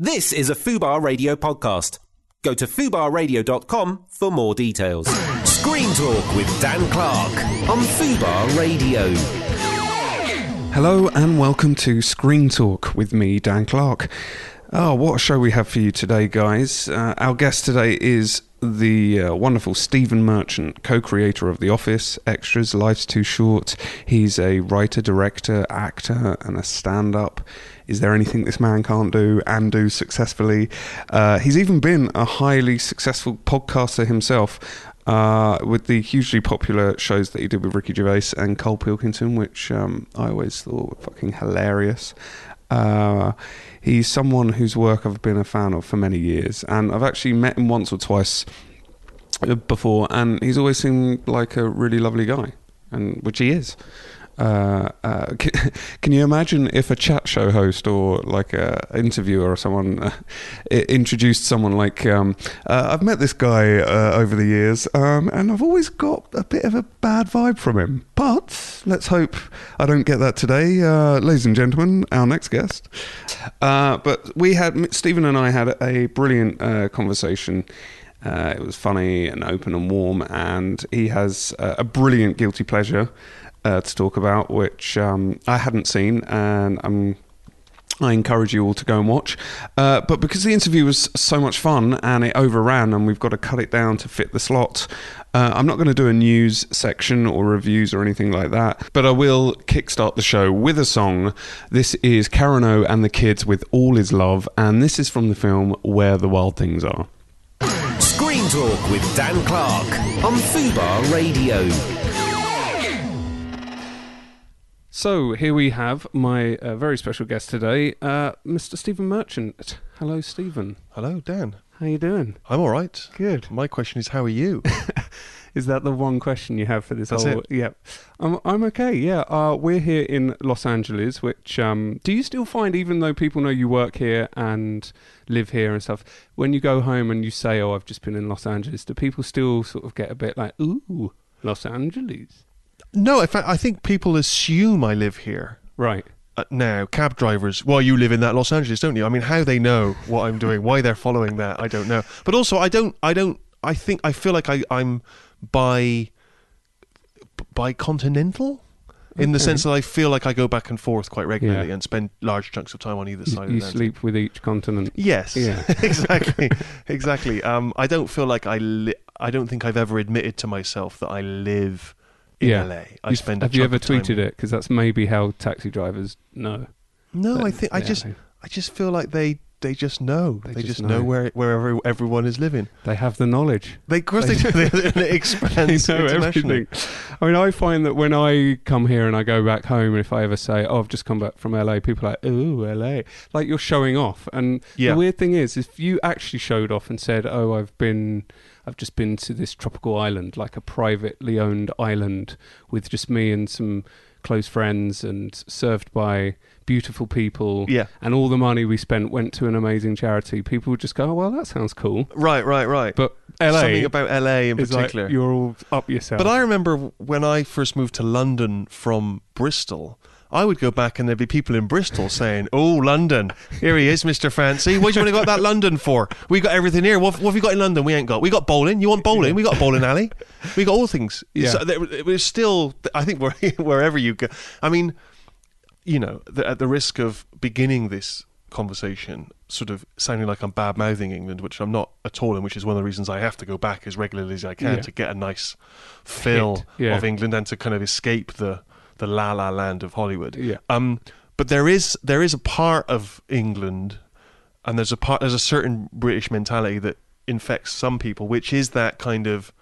This is a Fubar Radio podcast. Go to fubarradio.com for more details. Screen Talk with Dan Clark on Fubar Radio. Hello and welcome to Screen Talk with me, Dan Clark. Oh, what a show we have for you today, guys. Uh, our guest today is the uh, wonderful Stephen Merchant, co creator of The Office, Extras, Life's Too Short. He's a writer, director, actor, and a stand up. Is there anything this man can't do and do successfully? Uh, he's even been a highly successful podcaster himself. Uh, with the hugely popular shows that he did with Ricky Gervais and Karl Pilkington, which um, I always thought were fucking hilarious. He's someone whose work I've been a fan of for many years, and I've actually met him once or twice uh, before, and he's always seemed like a really lovely guy, and which he is. Uh, uh, can, you imagine if a chat show host or like a interviewer or someone uh, introduced someone like um, uh, I've met this guy over the years um, and I've always got a bit of a bad vibe from him. But let's hope I don't get that today. Ladies and gentlemen our next guest. But we had Stephen and I had a brilliant conversation. It was funny and open and warm and he has a brilliant guilty pleasure uh, to talk about, which um, I hadn't seen, and I'm I encourage you all to go and watch. Uh, but because the interview was so much fun and it overran, and we've got to cut it down to fit the slot, uh, I'm not going to do a news section or reviews or anything like that. But I will kickstart the show with a song. This is Karen and the Kids with All Is Love, and this is from the film Where the Wild Things Are. Screen Talk with Dan Clark on Fubar Radio. So here we have my uh, very special guest today, uh, Mr. Stephen Merchant. Hello, Stephen. Hello, Dan. How you doing? I'm all right. Good. My question is, how are you? is that the one question you have for this That's whole? It. Yeah, I'm. I'm okay. Yeah. Uh, we're here in Los Angeles. Which um, do you still find, even though people know you work here and live here and stuff, when you go home and you say, "Oh, I've just been in Los Angeles," do people still sort of get a bit like, "Ooh, Los Angeles"? No, in fact, I think people assume I live here. Right. Uh, now, cab drivers, well, you live in that Los Angeles, don't you? I mean, how they know what I'm doing, why they're following that, I don't know. But also, I don't, I don't, I think, I feel like I, I'm by, by continental in the sense that I feel like I go back and forth quite regularly Yeah. and spend large chunks of time on either side You of the sleep with each continent. Yes. Yeah. exactly. Exactly. Um, I don't feel like I. Li- I don't think I've ever admitted to myself that I live in Yeah. LA. I You- spend. a have you ever tweeted it? Because that's maybe how taxi drivers know. No, I think I yeah, just. I just feel like they. They just know. They They, just just, know. know. where wherever everyone is living. They have the knowledge. They, of course, they, do. They, and it expands they know everything. I mean, I find that when I come here and I go back home, if I ever say, "Oh, I've just come back from LA," people are like, "Ooh, LA!" Like you're showing off. And Yeah. the weird thing is, if you actually showed off and said, "Oh, I've been." I've just been to this tropical island, like a privately owned island, with just me and some close friends, and served by beautiful people. Yeah. And all the money we spent went to an amazing charity. People would just go, "Oh, well, that sounds cool." Right, right, right. But LA Something about LA in is like particular. you're all up yourself. But I remember when I first moved to London from Bristol, I would go back and there'd be people in Bristol saying, "Oh, London, here he is, Mister Fancy. What do you want to go that London for? We got everything here. What, what have you got in London? We ain't got. We got bowling. You want bowling? We got a bowling alley. We got all things. Yeah. So there, it was still. I think where, wherever you go. I mean, you know, the, at the risk of beginning this conversation sort of sounding like I'm bad mouthing England, which I'm not at all, and which is one of the reasons I have to go back as regularly as I can Yeah. to get a nice feel yeah. of England and to kind of escape the the la la land of Hollywood. Yeah. Um, but there is there is a part of England, and there's a part there's a certain British mentality that infects some people, which is that kind of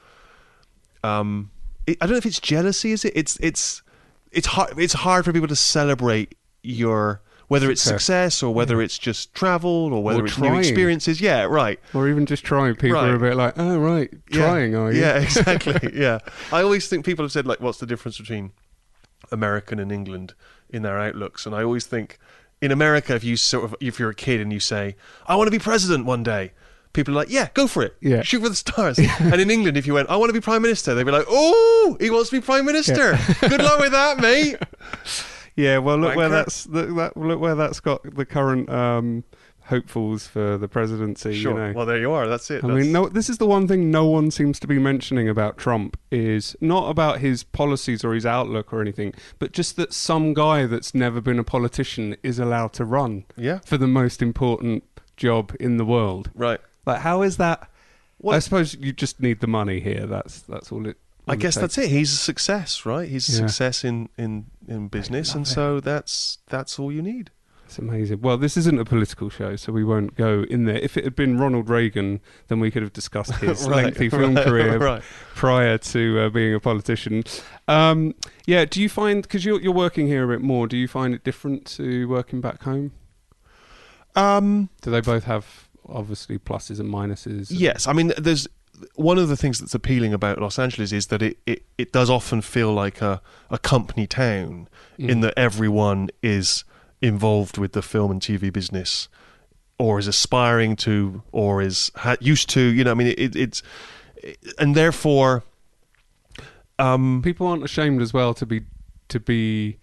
um, I don't know if it's jealousy. Is it? It's it's it's hard. It's hard for people to celebrate your whether it's Success. or whether it's just travel or whether it's trying. new experiences. Yeah, right. or even just trying. People are a bit like, oh right, Yeah. trying, are you? Yeah, exactly. yeah, I always think people have said like, "What's the difference between American and England in their outlooks?" And I always think in America, if you sort of if you're a kid and you say, "I want to be president one day," people are like, "Yeah, go for it. Yeah. shoot for the stars." and in England, if you went, "I want to be prime minister," they'd be like, "Oh, he wants to be prime minister. Good luck with that, mate." Yeah, well, look where that's the, that. Look where that's got the current um, hopefuls for the presidency. Sure. You know. Well, there you are. That's it. I That's- mean, no. This is the one thing no one seems to be mentioning about Trump is not about his policies or his outlook or anything, but just that some guy that's never been a politician is allowed to run Yeah. for the most important job in the world. Right. Like, how is that? Well- I suppose you just need the money here. That's that's all it. I guess that's it. He's a success, right? He's a Yeah. success in, in, in business, and love it. so that's that's all you need. It's amazing. Well, this isn't a political show, so we won't go in there. If it had been Ronald Reagan, then we could have discussed his Right, lengthy film right, career right. prior to uh, being a politician. Um, yeah, do you find because you're you're working here a bit more? Do you find it different to working back home? Um, Do they both have obviously pluses and minuses? yes, I mean, there's one of the things that's appealing about Los Angeles is that it, it, it does often feel like a, a company town in Mm. that everyone is involved with the film and TV business or is aspiring to or is ha- used to, you know, I mean, it, it, it's, and therefore, um, people aren't ashamed as well to be to be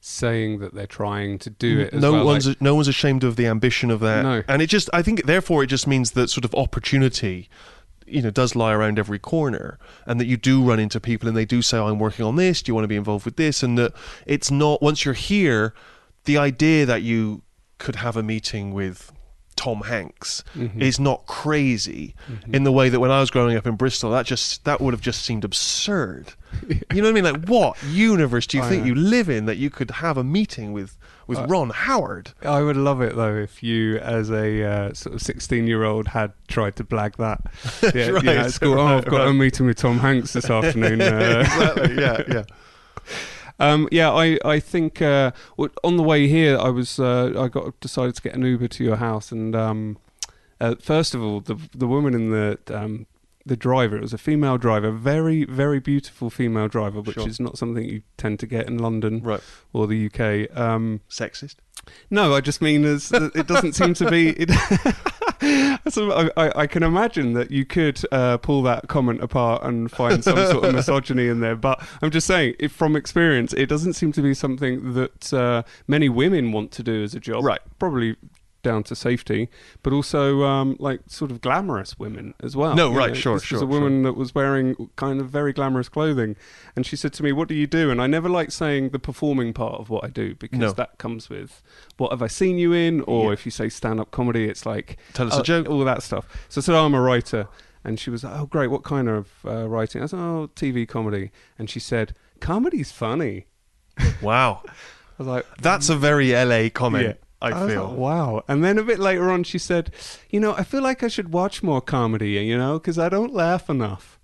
saying that they're trying to do it. As no well. one's like, no one's ashamed of the ambition of that. No. And it just I think therefore it just means that sort of opportunity you know does lie around every corner and that you do run into people and they do say oh, I'm working on this do you want to be involved with this and that it's not once you're here the idea that you could have a meeting with Tom Hanks Mm-hmm. is not crazy in the way that when I was growing up in Bristol that just that would have just seemed absurd you know what I mean like what universe do you I think know. you live in that you could have a meeting with with Uh, Ron Howard I would love it though if you, as a uh, sort of sixteen-year-old, had tried to blag that. Yeah, Right, yeah, at school. oh, I've got a meeting with Tom Hanks this afternoon. Uh, exactly yeah yeah Um, yeah, I I think uh, on the way here, I was uh, I got decided to get an Uber to your house, and um, uh, first of all, the the woman in the um, the driver, it was a female driver, very very beautiful female driver, which Sure. is not something you tend to get in London right or the UK. Um, sexist no, I just mean as it doesn't seem to be. It, so I, I, I can imagine that you could uh, pull that comment apart and find some sort of misogyny in there. But I'm just saying, if from experience, it doesn't seem to be something that uh, many women want to do as a job. Right. Probably down to safety, but also um, like sort of glamorous women as well. No, You right, sure, this sure, was a woman that was wearing kind of very glamorous clothing, and she said to me, "What do you do?" And I never like saying the performing part of what I do because No. that comes with what have I seen you in, or Yeah. if you say stand-up comedy, it's like Tell us a uh, joke. all that stuff. So I said, oh, "I'm a writer," and she was like, "Oh, great! What kind of uh, writing?" I said, "Oh, TV comedy," and she said, "Comedy's funny." wow I was like, that's a very LA comment Yeah. I feel like, wow. And then a bit later on, she said, You know, I feel like I should watch more comedy, you know, because I don't laugh enough.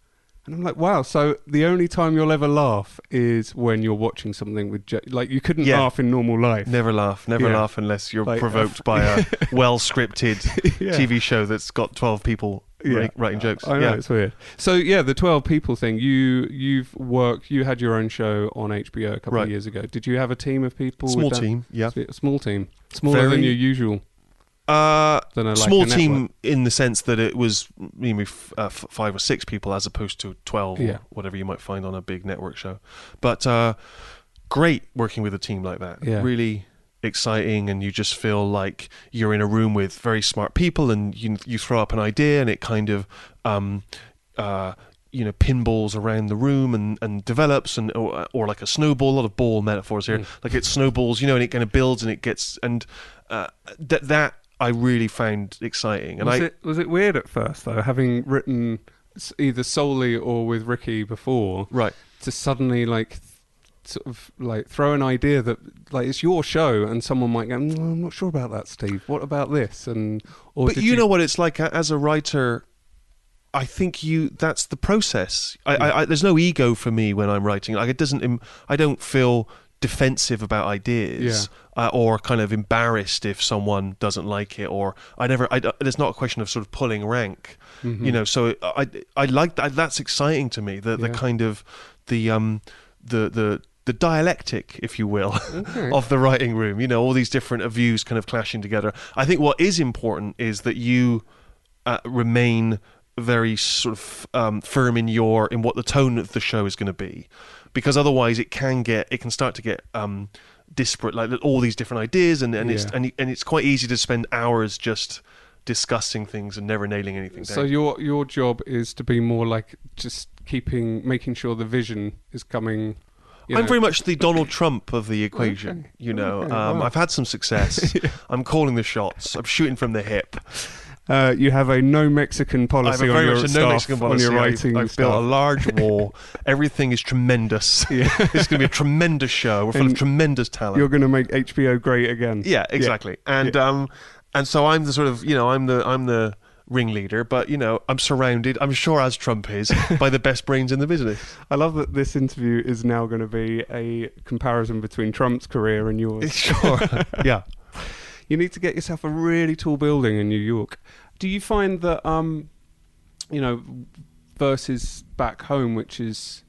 And I'm like, wow. So the only time you'll ever laugh is when you're watching something with, jo- like, you couldn't Yeah. laugh in normal life. Never laugh, never Yeah. laugh unless you're Like, provoked uh, by a well scripted Yeah. TV show that's got 12 people wri- writing jokes. I know yeah. it's weird. So yeah, the twelve people thing. You you've worked. You had your own show on HBO a couple Right. of years ago. Did you have a team of people? Small team, yeah. Small team. Smaller than your usual. Uh, Than a, like, small team in the sense that it was maybe f- uh, f- five or six people as opposed to 12 Yeah. or whatever you might find on a big network show. But uh, great working with a team like that. Yeah. Really exciting and you just feel like you're in a room with very smart people and you you throw up an idea and it kind of um uh you know pinballs around the room and and develops and or, or like a snowball a lot of ball metaphors here. Mm. like it snowballs you know and it kind of builds and it gets and uh, that that I really found exciting. And was I it was it weird at first though, having written either solely or with Ricky before, right. to suddenly like sort of like throw an idea that like it's your show and someone might go, "Mm, I'm not sure about that, Steve. What about this? And or but did you, know what it's like as a writer I think you that's the process. I, I, I there's no ego for me when I'm writing. Like it doesn't. I don't feel defensive about ideas uh, or kind of embarrassed if someone doesn't like it. Or I never. I, there's not a question of sort of pulling rank. Mm-hmm. You know. So I I like that. That's exciting to me. The the kind of the um the the the dialectic, if you will, of the writing room. You know, all these different views kind of clashing together. I think what is important is that you uh, remain very sort of um, firm in your in what the tone of the show is going to be, because otherwise it can get it can start to get um, disparate, like all these different ideas, and and it's and, and it's quite easy to spend hours just discussing things and never nailing anything down. So your your job is to be more like just keeping, making sure the vision is coming. You I'm very much the Donald Trump of the equation. Okay. You know, Okay, um, wow. I've had some success. I'm calling the shots. I'm shooting from the hip. Uh, you have a no Mexican I have policy a on very your much a staff, no Mexican on policy. your I've- writing I've, built a large wall. Everything is tremendous. Yeah. it's going to be a tremendous show. We're full And of tremendous talent. You're going to make HBO great again. Yeah, exactly. And um, and so I'm the sort of you know I'm the I'm the ringleader, but you know I'm surrounded. I'm sure as Trump is by the best brains in the business. I love that this interview is now going to be a comparison between Trump's career and yours. Sure. yeah. You need to get yourself a really tall building in New York. Do you find that, um, you know, versus back home, which is,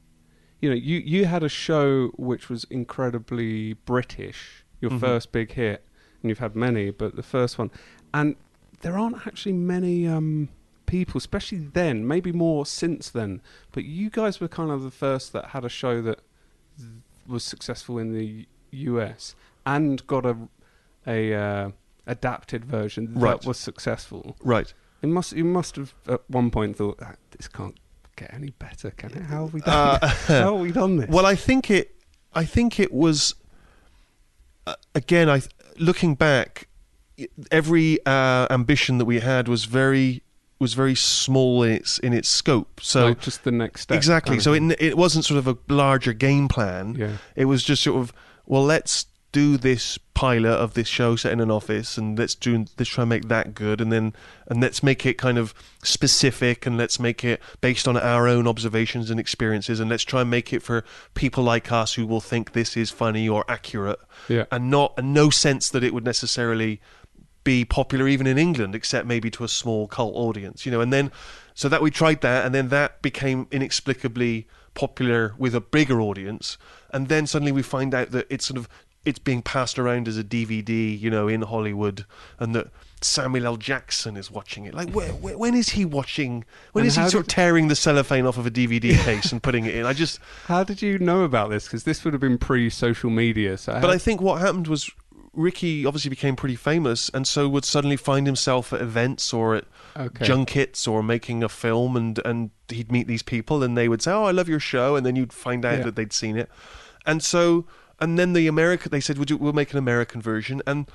you know, you, you had a show which was incredibly British, your Mhm. first big hit, and you've had many, but the first one. And there aren't actually many um, people, especially then, maybe more since then, but you guys were kind of the first that had a show that was successful in the US and got a a uh, adapted version that Right. was successful. Right. It must you must have at one point thought "Ah, this can't get any better, can it? How have we done? Uh, this? How have we done this? Well, I think it. I think it was. Uh, again, I looking back, every uh, ambition that we had was very was very small in its in its scope. So like just the next step. exactly. So it it wasn't sort of a larger game plan. yeah, It was just sort of well, let's do this pilot of this show set in an office, and let's do let's try and make that good, and then and let's make it kind of specific, and let's make it based on our own observations and experiences, and let's try and make it for people like us who will think this is funny or accurate, yeah, and not and no sense that it would necessarily be popular even in England, except maybe to a small cult audience, you know. And then, so that we tried that, and then that became inexplicably popular with a bigger audience, and then suddenly we find out that it's sort of it's being passed around as a DVD, you know, in Hollywood, and that Samuel L. Jackson is watching it. Like, where, where, when is he watching? When And is he sort of tearing the cellophane off of a DVD case and putting it in? I just How did you know about this? Because this would have been pre-social media. So But I think what happened was Ricky obviously became pretty famous, and so would suddenly find himself at events or at okay. junkets or making a film, and and he'd meet these people, and they would say, "Oh, I love your show," and then you'd find out Yeah. that they'd seen it, and so and then the America they said, "Would you we'll make an American version?" and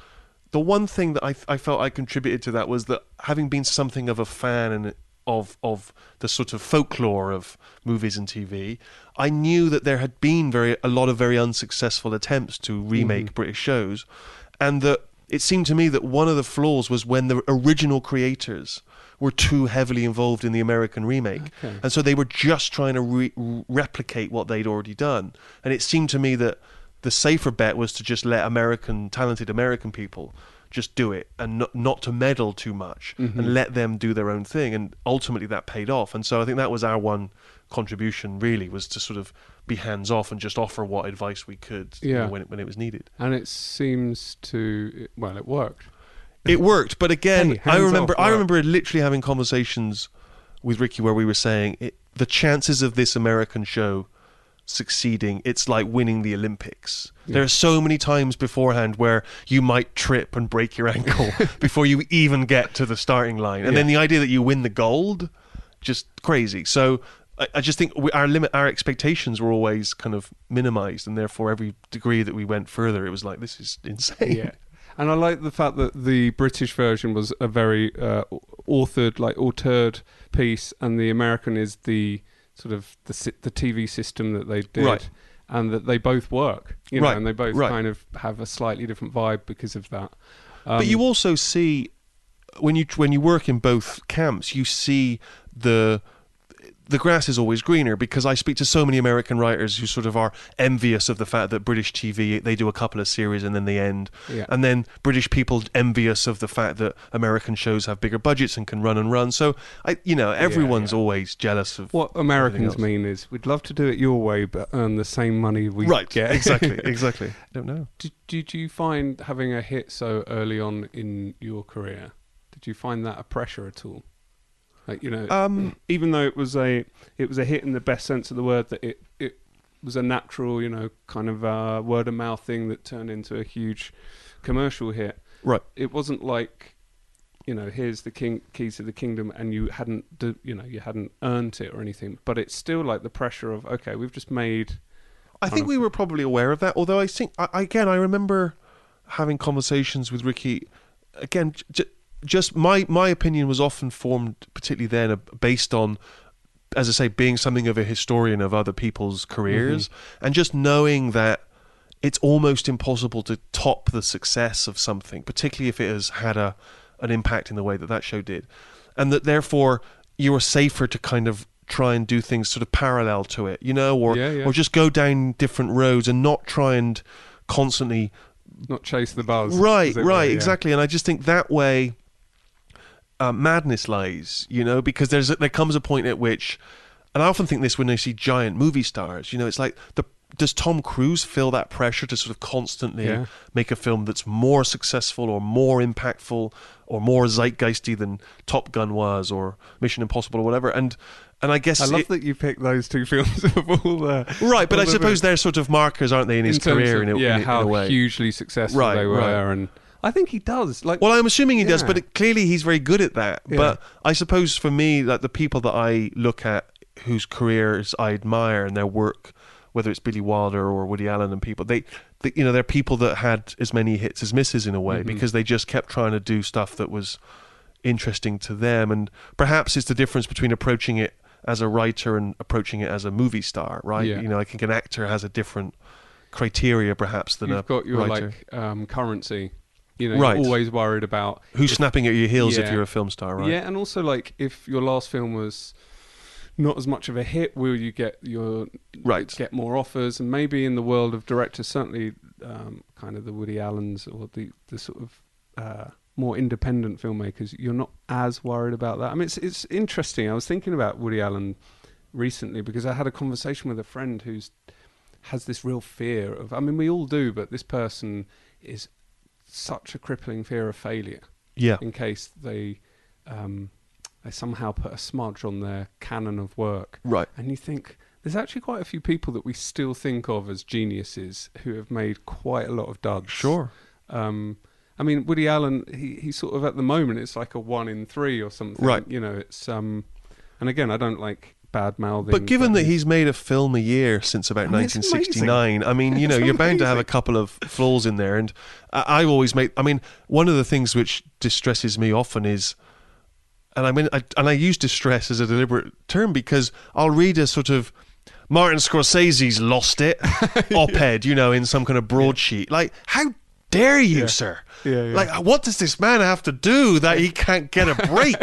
the one thing that I I felt I contributed to that was that having been something of a fan and of of the sort of folklore of movies and TV, I knew that there had been very a lot of very unsuccessful attempts to remake Mhm. British shows, and that it seemed to me that one of the flaws was when the original creators were too heavily involved in the American remake, Okay. and so they were just trying to re- replicate what they'd already done, and it seemed to me that the safer bet was to just let American talented American people just do it and not, not to meddle too much Mhm. and let them do their own thing. And ultimately that paid off. And so I think that was our one contribution really was to sort of be hands off and just offer what advice we could you know, when it, when it was needed. And it seems to well, it worked. it worked. But again Hey, I remember off I remember literally having conversations with Ricky where we were saying it, the chances of this American show succeeding it's like winning the olympics. Yeah. there are so many times beforehand where you might trip and break your ankle before you even get to the starting line. And then the idea that you win the gold just crazy. So I, I just think we, our limit our expectations were always kind of minimized and therefore every degree that we went further it was like this is insane. Yeah. And I like the fact that the British version was a very uh, authored, like auteured piece, and the American is the sort of the the TV system that they did, Right. and that they both work, you know, Right, and they both right. kind of have a slightly different vibe because of that. Um, but you also see when you when you work in both camps, you see the the grass is always greener because I speak to so many American writers who sort of are envious of the fact that British TV they do a couple of series and then they end, yeah. and then British people envious of the fact that American shows have bigger budgets and can run and run. So I, you know, everyone's yeah. always jealous of what Americans mean is we'd love to do it your way, but earn the same money we right. get. exactly, exactly. I don't know. Did, did you find having a hit so early on in your career? Did you find that a pressure at all? Like you know, Um, even though it was a it was a hit in the best sense of the word, that it it was a natural, you know, kind of uh, word of mouth thing that turned into a huge commercial hit. Right. It wasn't like, you know, here's the king keys to the kingdom, and you hadn't, you know, you hadn't earned it or anything. But it's still like the pressure of okay, we've just made. I think of- we were probably aware of that. Although I think I, again, I remember having conversations with Ricky. Again, j- just my my opinion was often formed, particularly then, based on, as I say, being something of a historian of other people's careers, mm-hmm. and just knowing that it's almost impossible to top the success of something, particularly if it has had a an impact in the way that that show did, and that therefore you are safer to kind of try and do things sort of parallel to it, you know, or Yeah, yeah. or just go down different roads and not try and constantly Not chase the buzz, right, as it were, right, yeah. exactly. And I just think that way uh, madness lies, you know, because there's a, there comes a point at which, and I often think this when I see giant movie stars, you know, it's like the does Tom Cruise feel that pressure to sort of constantly Yeah. make a film that's more successful or more impactful or more zeitgeisty than Top Gun was or Mission Impossible or whatever? And and I guess I love it- that you picked those two films of all the right, but I suppose they're sort of markers, aren't they, in his in career? of, in a, yeah, in, how in hugely successful Right, they were, right. and I think he does. Like, Well, I'm assuming he does, but it, clearly he's very good at that. Yeah. But I suppose for me, like the people that I look at whose careers I admire and their work, whether it's Billy Wilder or Woody Allen and people, they, they you know, they're people that had as many hits as misses in a way Mhm. because they just kept trying to do stuff that was interesting to them. And perhaps it's the difference between approaching it as a writer and approaching it as a movie star, right? Yeah. You know, I think an actor has a different criteria perhaps than you've a got your writer. like um, currency. You know, Right. always worried about Who's if- snapping at your heels if you're a film star, right? Yeah, and also like if your last film was not as much of a hit, will you get your Right. get more offers? And maybe in the world of directors, certainly um, kind of the Woody Allens or the the sort of uh, more independent filmmakers, you're not as worried about that. I mean, it's it's interesting. I was thinking about Woody Allen recently because I had a conversation with a friend who's has this real fear of. I mean, we all do, but this person is such a crippling fear of failure Yeah. in case they um, they somehow put a smudge on their canon of work. Right. And you think there's actually quite a few people that we still think of as geniuses who have made quite a lot of duds. Sure. Um, I mean, Woody Allen, he he sort of at the moment it's like a one in three or something. Right. You know, it's um, and again, I don't like bad mouthing. But given that he's made a film a year since about I mean, 1969, I mean, you know, It's you're bound to have a couple of flaws in there. And I, I always make, I mean, one of the things which distresses me often is, and I mean, I, and I use distress as a deliberate term because I'll read a sort of Martin Scorsese's lost it op-ed, you know, in some kind of broadsheet. Like, how dare you, Yeah. sir? Yeah, yeah. Like, what does this man have to do that he can't get a break?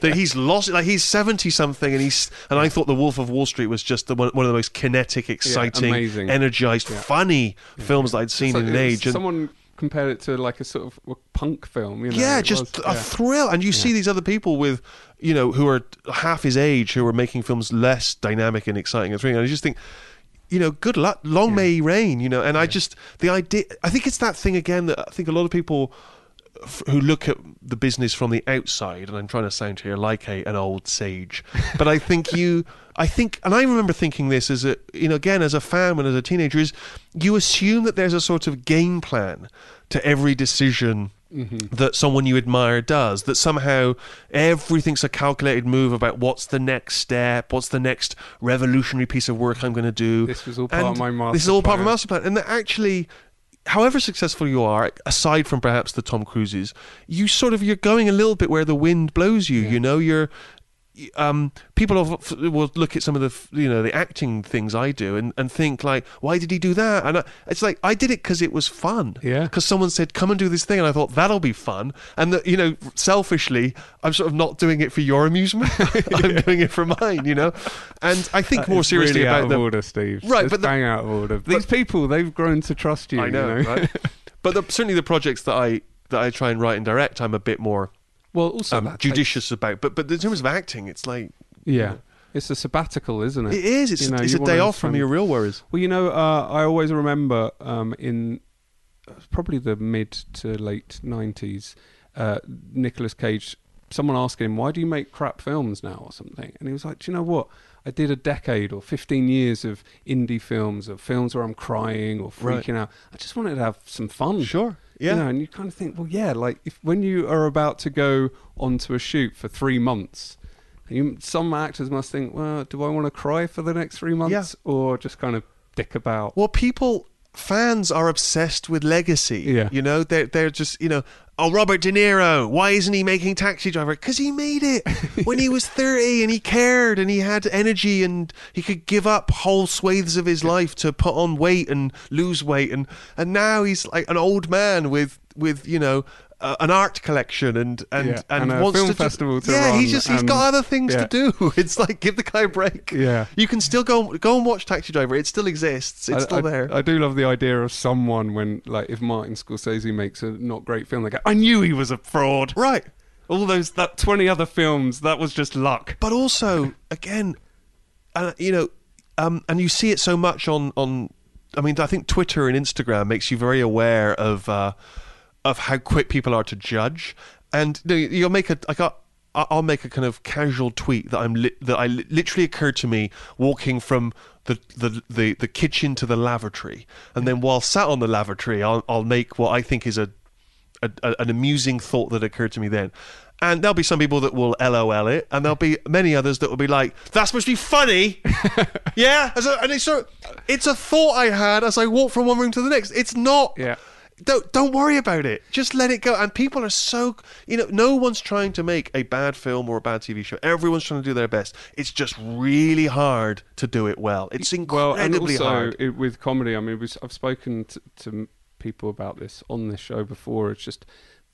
That he's lost? Like, he's seventy something, and he's and I thought The Wolf of Wall Street was just the one, one of the most kinetic, exciting, energized, funny films that I'd seen like- in an age. And someone compared it to like a sort of a punk film. You know, yeah, just was, a thrill. And you see these other people with, you know, who are half his age, who are making films less dynamic and exciting and thrilling. And I just think, you know, good luck, long may he reign. You know, and I just the idea. I think it's that thing again that I think a lot of people f- who look at the business from the outside, and I'm trying to sound here like a, an old sage, but I think you, I think, and I remember thinking this as a, you know, again as a fan and as a teenager, is you assume that there's a sort of game plan to every decision Mm-hmm. that someone you admire does. That somehow everything's a calculated move about what's the next step, what's the next revolutionary piece of work I'm going to do. This was all part of my master plan. This is all part of plan. master plan, and that actually however successful you are, aside from perhaps the Tom Cruises, you sort of you're going a little bit where the wind blows you. You know, you're. Um, people will look at some of the you know the acting things I do and, and think like, why did he do that? And I, it's like I did it because it was fun. Yeah. Because someone said, come and do this thing, and I thought that'll be fun. And that you know, selfishly, I'm sort of not doing it for your amusement. I'm doing it for mine. You know. And I think more seriously really out about of the order, Steve. Right, but the- bang out of order. These people, they've grown to trust you. I know, you know? right? but the, certainly the projects that I that I try and write and direct, I'm a bit more well, also um, that takes- judicious about. But but in terms of acting, it's like yeah, it's a sabbatical, isn't it? it is. It's You know, it's a day off from your real worries. Well, you know, uh, I always remember um, in uh, probably the mid to late nineties, uh, Nicolas Cage someone asking him, "Why do you make crap films now?" or something, and he was like, "Do you know what? I did a decade or 15 years of indie films, of films where I'm crying or Right. freaking out. I just wanted to have some fun." Sure. Yeah. You know, and you kind of think, well, yeah, like if when you are about to go onto a shoot for three months, you, some actors must think, well, do I want to cry for the next three months or just kind of dick about? Well, people, fans are obsessed with legacy. Yeah. You know, they're, they're just, you know, oh, Robert De Niro, why isn't he making Taxi Driver? Because he made it when he was 30 and he cared and he had energy and he could give up whole swathes of his life to put on weight and lose weight. And, and now he's like an old man with, with you know, uh, an art collection and and Yeah, and, and a wants film to festival to yeah, run he's just he's and- got other things yeah. to do. It's like give the guy a break. Yeah. you can still go go and watch Taxi Driver. It still exists. It's I- still I, there. I do love the idea of someone when, like, if Martin Scorsese makes a not great film, they go, "I knew he was a fraud." right. All those that twenty other films, that was just luck. but also again uh, you know um, and you see it so much on on i mean i think twitter and instagram makes you very aware of uh, of how quick people are to judge and you you'll make a like a I'll make a kind of casual tweet that I'm li- that I li- literally occurred to me walking from the, the, the, the kitchen to the lavatory, and then while sat on the lavatory, I'll I'll make what I think is a a, a, an amusing thought that occurred to me then. And there'll be some people that will LOL it, and there'll be many others that will be like, "That's supposed to be funny." yeah, and it's of- it's a thought I had as I walked from one room to the next. It's not. Yeah. Don't don't worry about it. Just let it go. And people are so you know, no one's trying to make a bad film or a bad TV show. Everyone's trying to do their best. It's just really hard to do it well. It's incredibly well, and also hard. It, with comedy, I mean, I've spoken to, to people about this on this show before. It's just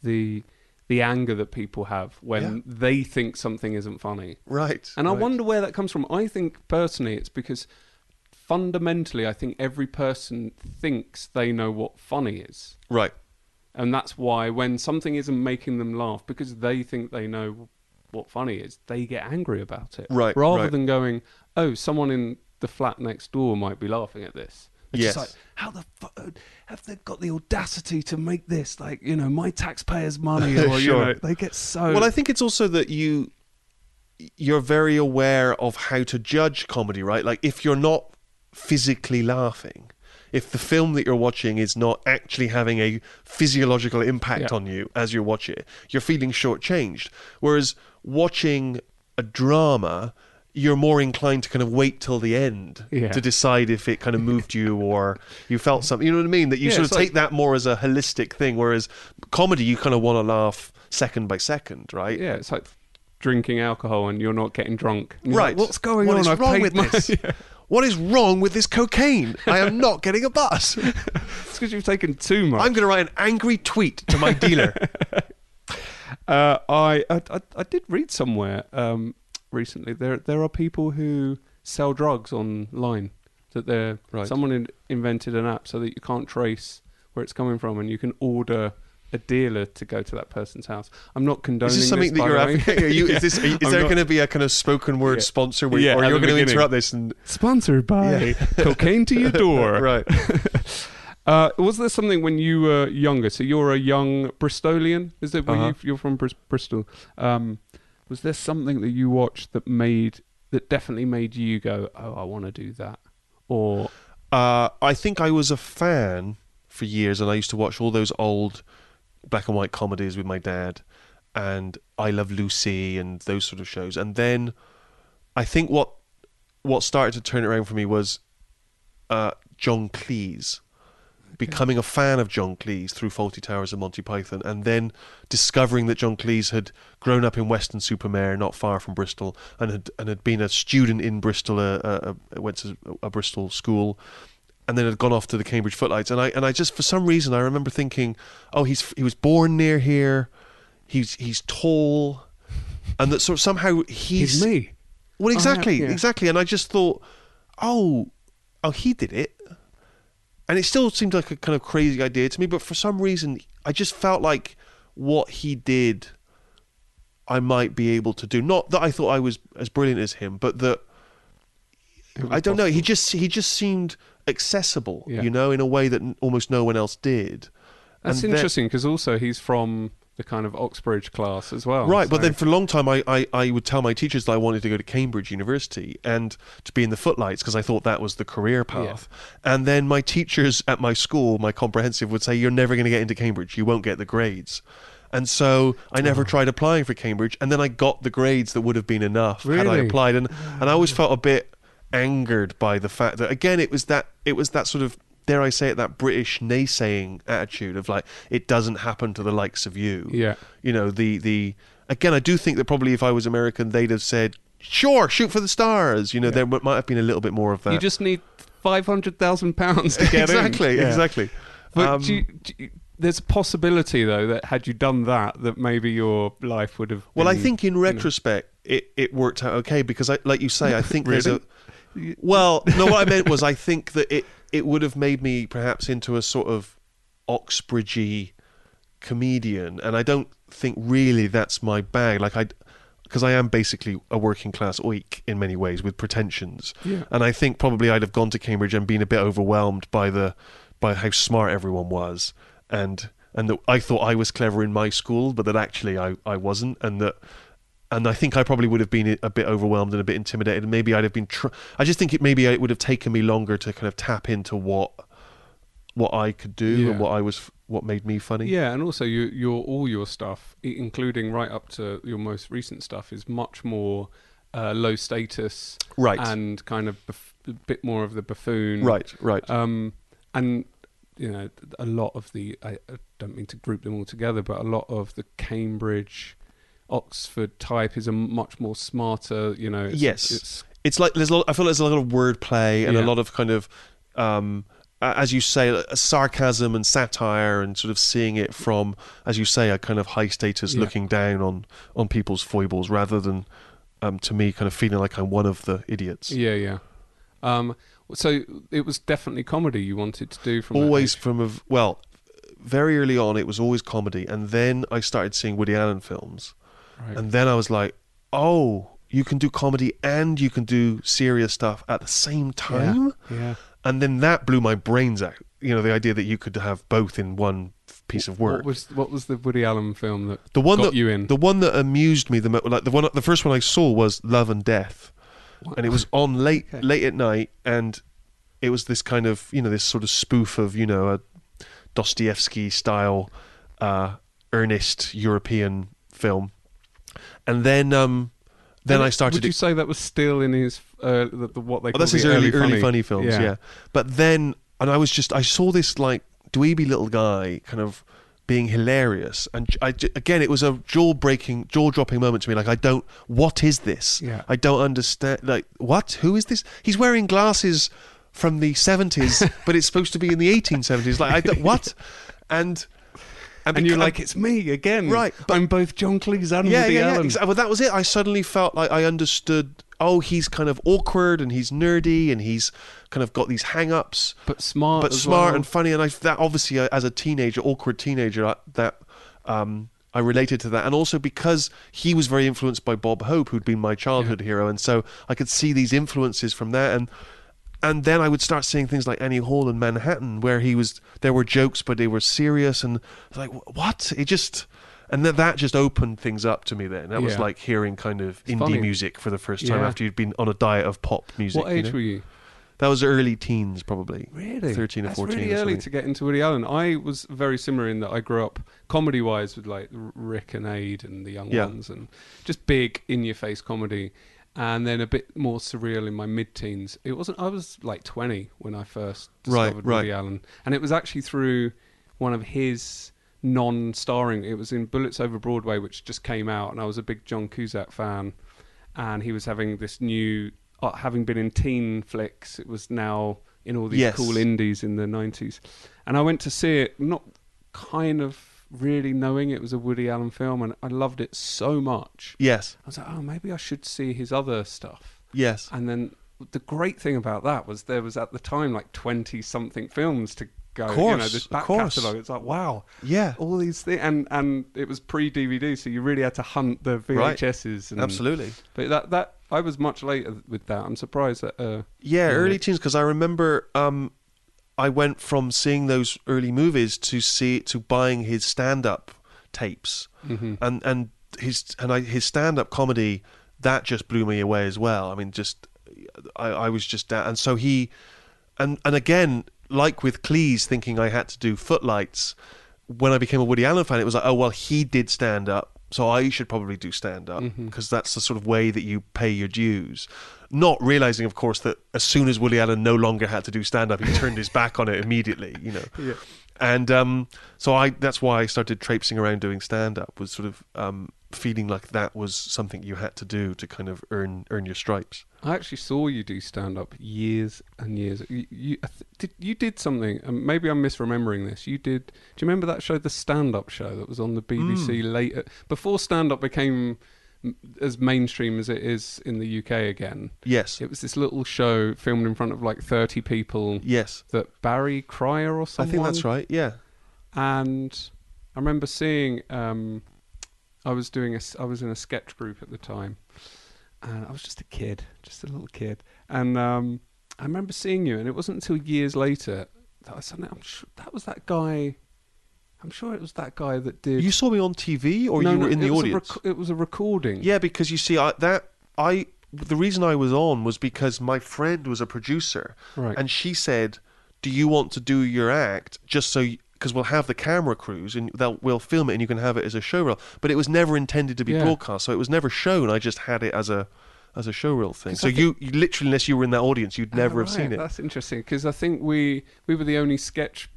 the the anger that people have when Yeah. they think something isn't funny. Right. And I right. wonder where that comes from. I think personally, it's because fundamentally, I think every person thinks they know what funny is. Right. And that's why when something isn't making them laugh because they think they know what funny is, they get angry about it. Right, Rather right. than going, oh, someone in the flat next door might be laughing at this. It's Yes. like, how the fuck have they got the audacity to make this like, you know, my taxpayers' money? Or, you know, they get so. Well, I think it's also that you you're very aware of how to judge comedy, right? Like if you're not physically laughing, if the film that you're watching is not actually having a physiological impact Yeah. on you as you watch it, you're feeling shortchanged. Whereas watching a drama, you're more inclined to kind of wait till the end Yeah. to decide if it kind of moved you or you felt something. You know what I mean? That you Yeah, sort of like- take that more as a holistic thing. Whereas comedy, you kind of want to laugh second by second, right? Yeah, it's like drinking alcohol and you're not getting drunk. Right. like, What's going What on? I've wrong with my-" this? Yeah. What is wrong with this cocaine? I am not getting a bus. It's because you've taken too much. I'm going to write an angry tweet to my dealer. Uh, I, I I did read somewhere um, recently there there are people who sell drugs online that they're Right. someone in, invented an app so that you can't trace where it's coming from and you can order a dealer to go to that person's house. I'm not condoning is this something that you're advocating? Are you, Yeah. Is, this, are is there going to be a kind of spoken word Yeah. sponsor where, Yeah, or you're going to interrupt this and sponsored by cocaine to your door? right? Uh, was there something when you were younger? So you're a young Bristolian, is it? Uh-huh. you, you're from Bris- Bristol. Um, was there something that you watched that made that definitely made you go, "Oh, I want to do that," or Uh, I think I was a fan for years, and I used to watch all those old black and white comedies with my dad, and I Love Lucy and those sort of shows. And then I think what what started to turn it around for me was uh, John Cleese. Becoming a fan of John Cleese through Fawlty Towers and Monty Python, and then discovering that John Cleese had grown up in Weston-super-Mare, not far from Bristol, and had and had been a student in Bristol, uh, uh, uh, went to a Bristol school, and then had gone off to the Cambridge Footlights. And I and I just for some reason I remember thinking, oh, he's he was born near here, he's he's tall, and that sort of somehow he's, he's me? Well, oh, exactly, yeah. exactly. And I just thought, oh, oh, he did it. And it still seemed like a kind of crazy idea to me, but for some reason, I just felt like what he did, I might be able to do. Not that I thought I was as brilliant as him, but that I don't know. He just he just seemed accessible, Yeah. you know, in a way that almost no one else did. That's And interesting because also he's from the kind of Oxbridge class as well. Right, but then for a long time, I, I, I would tell my teachers that I wanted to go to Cambridge University and to be in the footlights because I thought that was the career path. And then my teachers at my school, my comprehensive, would say, You're never going to get into Cambridge. You won't get the grades. And so I never oh. tried applying for Cambridge. And then I got the grades that would have been enough had I applied. And, and I always oh. felt a bit angered by the fact that, again, it was that, it was that sort of. Dare I say it? That British naysaying attitude of like it doesn't happen to the likes of you Yeah. you know the the again i do think that probably if i was american they'd have said sure shoot for the stars you know there might have been a little bit more of that you just need five hundred thousand pounds to get in. exactly Yeah. exactly But Um, do you, do you- there's a possibility though that had you done that, that maybe your life would have. well i think in you know- retrospect it, it worked out okay because i like you say i think there's Really? a well no what i meant was i think that it it would have made me perhaps into a sort of oxbridgey comedian and i don't think really that's my bag like i because I am basically a working class oik in many ways with pretensions, Yeah. and I think probably I'd have gone to Cambridge and been a bit overwhelmed by the by how smart everyone was, and and that I thought I was clever in my school, but that actually I, I wasn't, and that and I think I probably would have been a bit overwhelmed and a bit intimidated, and maybe I'd have been. Tr- I just think it maybe it would have taken me longer to kind of tap into what what I could do Yeah. and what I was what made me funny. Yeah, and also you, your all your stuff, including right up to your most recent stuff, is much more uh, low status, Right. and kind of bef- a bit more of the buffoon, Right, right. Um, and you know, a lot of the I, I don't mean to group them all together, but a lot of the Cambridge, Oxford type is a much more smarter. You know, it's, Yes. it's it's like there's a lot, I feel there's a lot of wordplay and Yeah. a lot of kind of um as you say sarcasm and satire and sort of seeing it from as you say a kind of high status Yeah. looking down on on people's foibles rather than um to me kind of feeling like I'm one of the idiots yeah, yeah. Um, so it was definitely comedy you wanted to do from always from a well very early on it was always comedy and then I started seeing Woody Allen films Right. and then I was like oh you can do comedy and you can do serious stuff at the same time yeah. and then that blew my brains out. You know, the idea that you could have both in one piece of work. What was what was the Woody Allen film that the one got that you in? the one that amused me the most, like the one, the first one I saw was Love and Death, and it was on late Okay. late at night, and it was this kind of you know this sort of spoof of you know a Dostoevsky style, uh, earnest European film, and then um, then I started. Would you say that was still in his uh, the, the, what they? Oh, that's his early, early funny, films, yeah. Yeah. But then, and I was just, I saw this like dweeby little guy kind of being hilarious, and I again, it was a jaw breaking, jaw dropping moment to me. Like, I don't, what is this? Yeah. I don't understand. Like, what? Who is this? He's wearing glasses from the seventies, but it's supposed to be in the eighteen seventies. Like, I what? And And you're like, it's me again. Right, I'm both John Cleese and yeah, Woody yeah, yeah. Allen. Exactly. Well, that was it. I suddenly felt like I understood. Oh, he's kind of awkward and he's nerdy and he's kind of got these hang-ups, But smart, but smart well. and funny. And I that obviously as a teenager, awkward teenager, that um, I related to that, and also because he was very influenced by Bob Hope, who'd been my childhood hero, and so I could see these influences from that, and and then I would start seeing things like Annie Hall in Manhattan, where he was there were jokes, but they were serious, and like what? It just. And that that just opened things up to me. Then that was Yeah. like hearing kind of indie funny. music for the first time Yeah. after you'd been on a diet of pop music. What you age know? were you? That was early teens, probably. Really? thirteen or That's fourteen. really or early something. to get into Woody Allen. I was very similar in that I grew up comedy wise with like R- Rik and Ade and the Young Yeah. Ones and just big in your face comedy. And then a bit more surreal in my mid teens. It wasn't, I was like 20 when I first Right, discovered right. Woody Allen. And it was actually through one of his non starring, it was in Bullets Over Broadway, which just came out. And I was a big John Cusack fan. And he was having this new, uh, having been in teen flicks, it was now in all these Yes. cool indies in the 90s. And I went to see it, not kind of really knowing it was a Woody Allen film, and I loved it so much. Yes. I was like, oh, maybe I should see his other stuff. Yes. And then the great thing about that was there was at the time like 20 something films to go. Of you know, course, this of back course. catalogue. It's like, wow. Yeah. All these things. And, and it was pre DVD, so you really had to hunt the Right. VHSs. And, Absolutely. But that, that, I was much later with that. I'm surprised that. Uh, Yeah, Yeah. early teens because I remember um, I went from seeing those early movies to see to buying his stand up tapes, Mm-hmm. and and his and I, his stand up comedy that just blew me away as well. I mean, just I, I was just da- and so he and and again, like with Cleese, thinking I had to do footlights. When I became a Woody Allen fan, it was like, oh well, he did stand up, so I should probably do stand up because that's the sort of way that you pay your dues. Not realizing, of course, that as soon as Woody Allen no longer had to do stand up, he turned his back on it immediately. You know, Yeah. and um, so I that's why I started traipsing around doing stand up was sort of um, feeling like that was something you had to do to kind of earn earn your stripes. I actually saw you do stand up years and years. You, you, did, you did something, and maybe I'm misremembering this. You did. Do you remember that show, the stand up show that was on the BBC Hmm. later, before stand up became as mainstream as it is in the UK again? Yes, It was this little show filmed in front of like 30 people yes, that Barry Cryer or something. I think that's right. Yeah, and I remember seeing. Um, I was doing a I was in a sketch group at the time, and I was just a kid, just a little kid, and um, I remember seeing you, and it wasn't until years later that I suddenly. I'm sure that was that guy. I'm sure it was that guy that did. you saw me on TV or no, you were in the audience. rec- it was a recording. Yeah, because you see, I, that I the reason I was on was because my friend was a producer, Right. and she said, "Do you want to do your act just so?" Because we'll have the camera crews and they'll we'll film it and you can have it as a showreel. But it was never intended to be Yeah. broadcast, so it was never shown. I just had it as a as a showreel thing. So I you, you literally, unless you were in that audience, you'd Ah, never have seen it. That's interesting because I think we we were the only sketch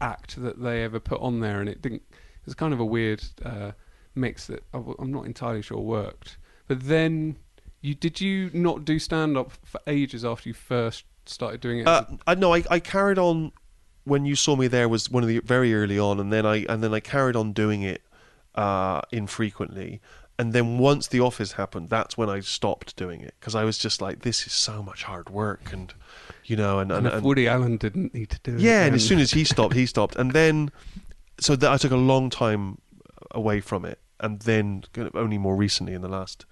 act that they ever put on there, and it didn't. It was kind of a weird uh, mix that I I'm not entirely sure worked. But then you did you not do stand up for ages after you first started doing it? Uh, I know. I, I carried on when you saw me there was one of the very early on, and then I and then I carried on doing it uh, infrequently. And then once the office happened, that's when I stopped doing it because I was just like, this is so much hard work, and you know, and, and and, Woody Allen didn't need to do it. yeah, and as soon as he stopped, he stopped, and then so that I took a long time away from it, and then only more recently, in the last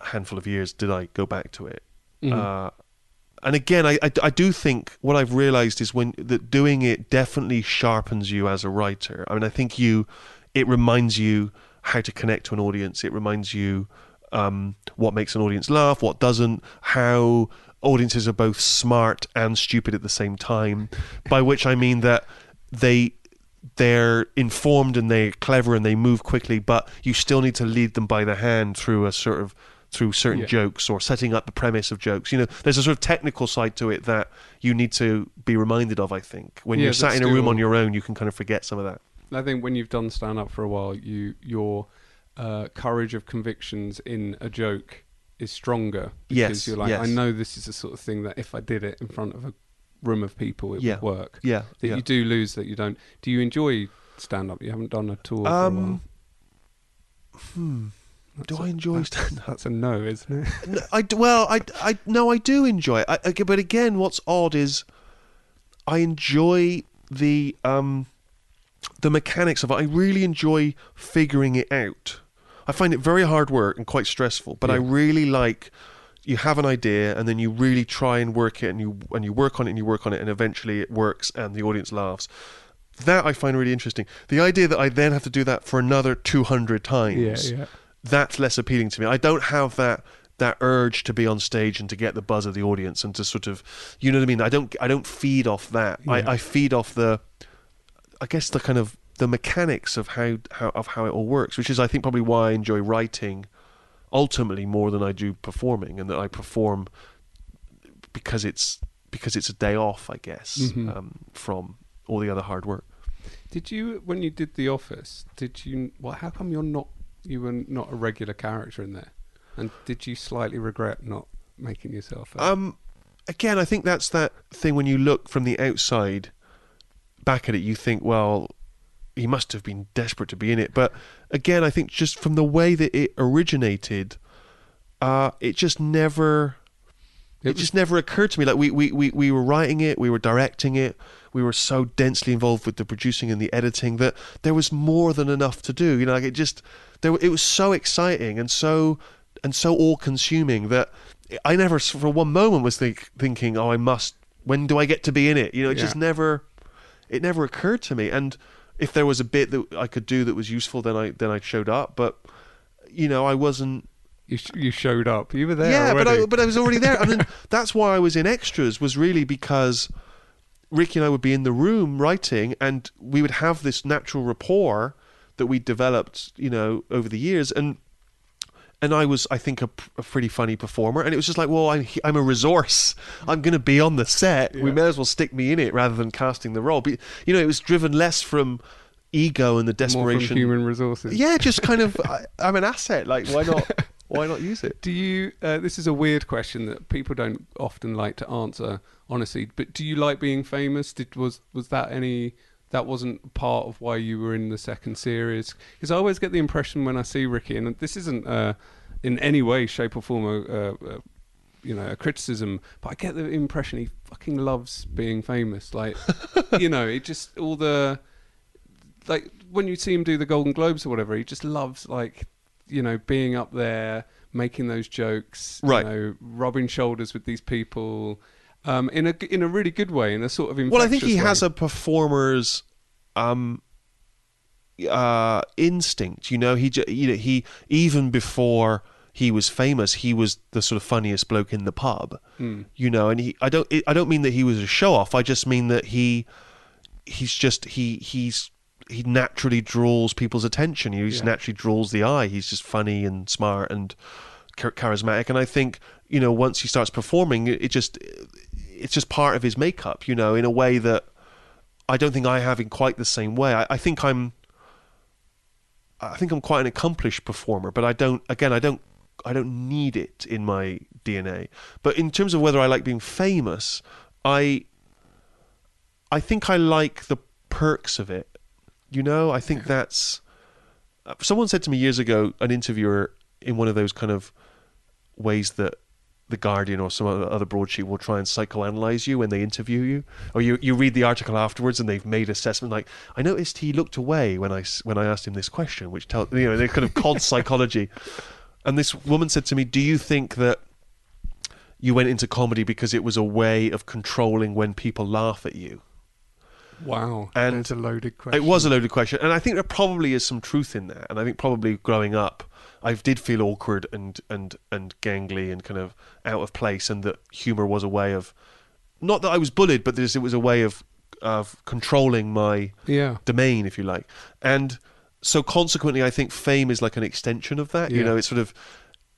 handful of years, did I go back to it. Mhm. Uh, and again, I, I, I do think what I've realized is when that doing it definitely sharpens you as a writer. I mean, I think you, it reminds you how to connect to an audience. It reminds you um, what makes an audience laugh, what doesn't, how audiences are both smart and stupid at the same time. By which I mean that they they're informed and they're clever and they move quickly, but you still need to lead them by the hand through a sort of through certain Yeah. jokes or setting up the premise of jokes. You know, there's a sort of technical side to it that you need to be reminded of. I think when Yeah, you're sat in a room on your own, you can kind of forget some of that. I think when you've done stand up for a while, you your uh, courage of convictions in a joke is stronger because Yes, you're like, yes. I know this is the sort of thing that if I did it in front of a room of people, it Yeah. would work. Yeah, That yeah. you do lose, that you don't. Do you enjoy stand up? You haven't done a tour for a while. Um, hmm. Do That's I a- enjoy stand up? That's a no, isn't it? No, I well, I, I no, I do enjoy it. I, I- but again, what's odd is I enjoy the um the mechanics of it. I really enjoy figuring it out. I find it very hard work and quite stressful, but I really like you have an idea and then you really try and work it and you and you work on it and you work on it and eventually it works and the audience laughs. That I find really interesting. The idea that I then have to do that for another 200 times yeah, yeah. that's less appealing to me. I don't have that that urge to be on stage and to get the buzz of the audience and to sort of you know what I mean. I don't I don't feed off that. Yeah. I, I feed off the I guess the kind of the mechanics of how, how of how it all works, which is I think probably why I enjoy writing ultimately more than I do performing, and that I perform because it's because it's a day off, I guess, Mhm. um, from all the other hard work. Did you when you did The Office? Did you? Well, how come you're not? You were not a regular character in there, and did you slightly regret not making yourself? Um, again, I think that's that thing when you look from the outside back at it, you think, well, he must have been desperate to be in it. But again, I think just from the way that it originated, uh, it just never. It, It was- just never occurred to me. Like we, we, we, we were writing it, we were directing it, we were so densely involved with the producing and the editing that there was more than enough to do. You know, like it just there. It was so exciting and so and so all consuming that I never, for one moment, was think, thinking, "Oh, I must. When do I get to be in it?" You know, it just never. It never occurred to me, and if there was a bit that I could do that was useful, then I then I showed up. But you know, I wasn't. You, sh- you showed up. You were there. yeah, but. I but I was already there, and then that's why I was in extras. Was really because Ricky and I would be in the room writing, and we would have this natural rapport that we developed, you know, over the years, and and I was, I think, a pretty funny performer, and it was just like, well, I'm, I'm a resource. I'm going to be on the set. We may as well stick me in it rather than casting the role. But you know, it was driven less from ego and the desperation. More from human resources. Yeah, just kind of, I, I'm an asset. Like, why not? why not use it? Do you? Uh, this is a weird question that people don't often like to answer honestly. But do you like being famous? Did was was that any? That wasn't part of why you were in the second series. Because I always get the impression when I see Ricky, and this isn't uh, in any way, shape, or form a, a, a you know a criticism, but I get the impression he fucking loves being famous. Like, you know, it just all the like when you see him do the Golden Globes or whatever, he just loves like you know being up there, making those jokes, Right. You know, rubbing shoulders with these people, um, in a in a really good way, in a sort of Well, I think he infectious has a performer's um, uh, instinct. You know, he you know he even before he was famous, he was the sort of funniest bloke in the pub. Mm. You know, and he I don't I don't mean that he was a show off. I just mean that he he's just he he's he naturally draws people's attention. He just Yeah. naturally draws the eye. He's just funny and smart and char- charismatic. And I think you know once he starts performing, it it just it's just part of his makeup. You know, in a way that I don't think I have in quite the same way. I, I think I'm I think I'm quite an accomplished performer, but I don't again I don't I don't need it in my DNA. But in terms of whether I like being famous, I I think I like the perks of it. You know, I think that's someone said to me years ago, an interviewer in one of those kind of ways that the Guardian or some other broadsheet will try and psychoanalyze you when they interview you, or you, you read the article afterwards and they've made assessment like I noticed he looked away when I when I asked him this question, which tell you know they're kind of cod psychology. And this woman said to me, "Do you think that you went into comedy because it was a way of controlling when people laugh at you?" wow, and it's a loaded question. It was a loaded question, and I think there probably is some truth in that. And I think probably growing up, I did feel awkward and and and gangly and kind of out of place, and that humor was a way of not that I was bullied, but this, it was a way of of controlling my yeah. domain, if you like. And so consequently, I think fame is like an extension of that. You know, it's sort of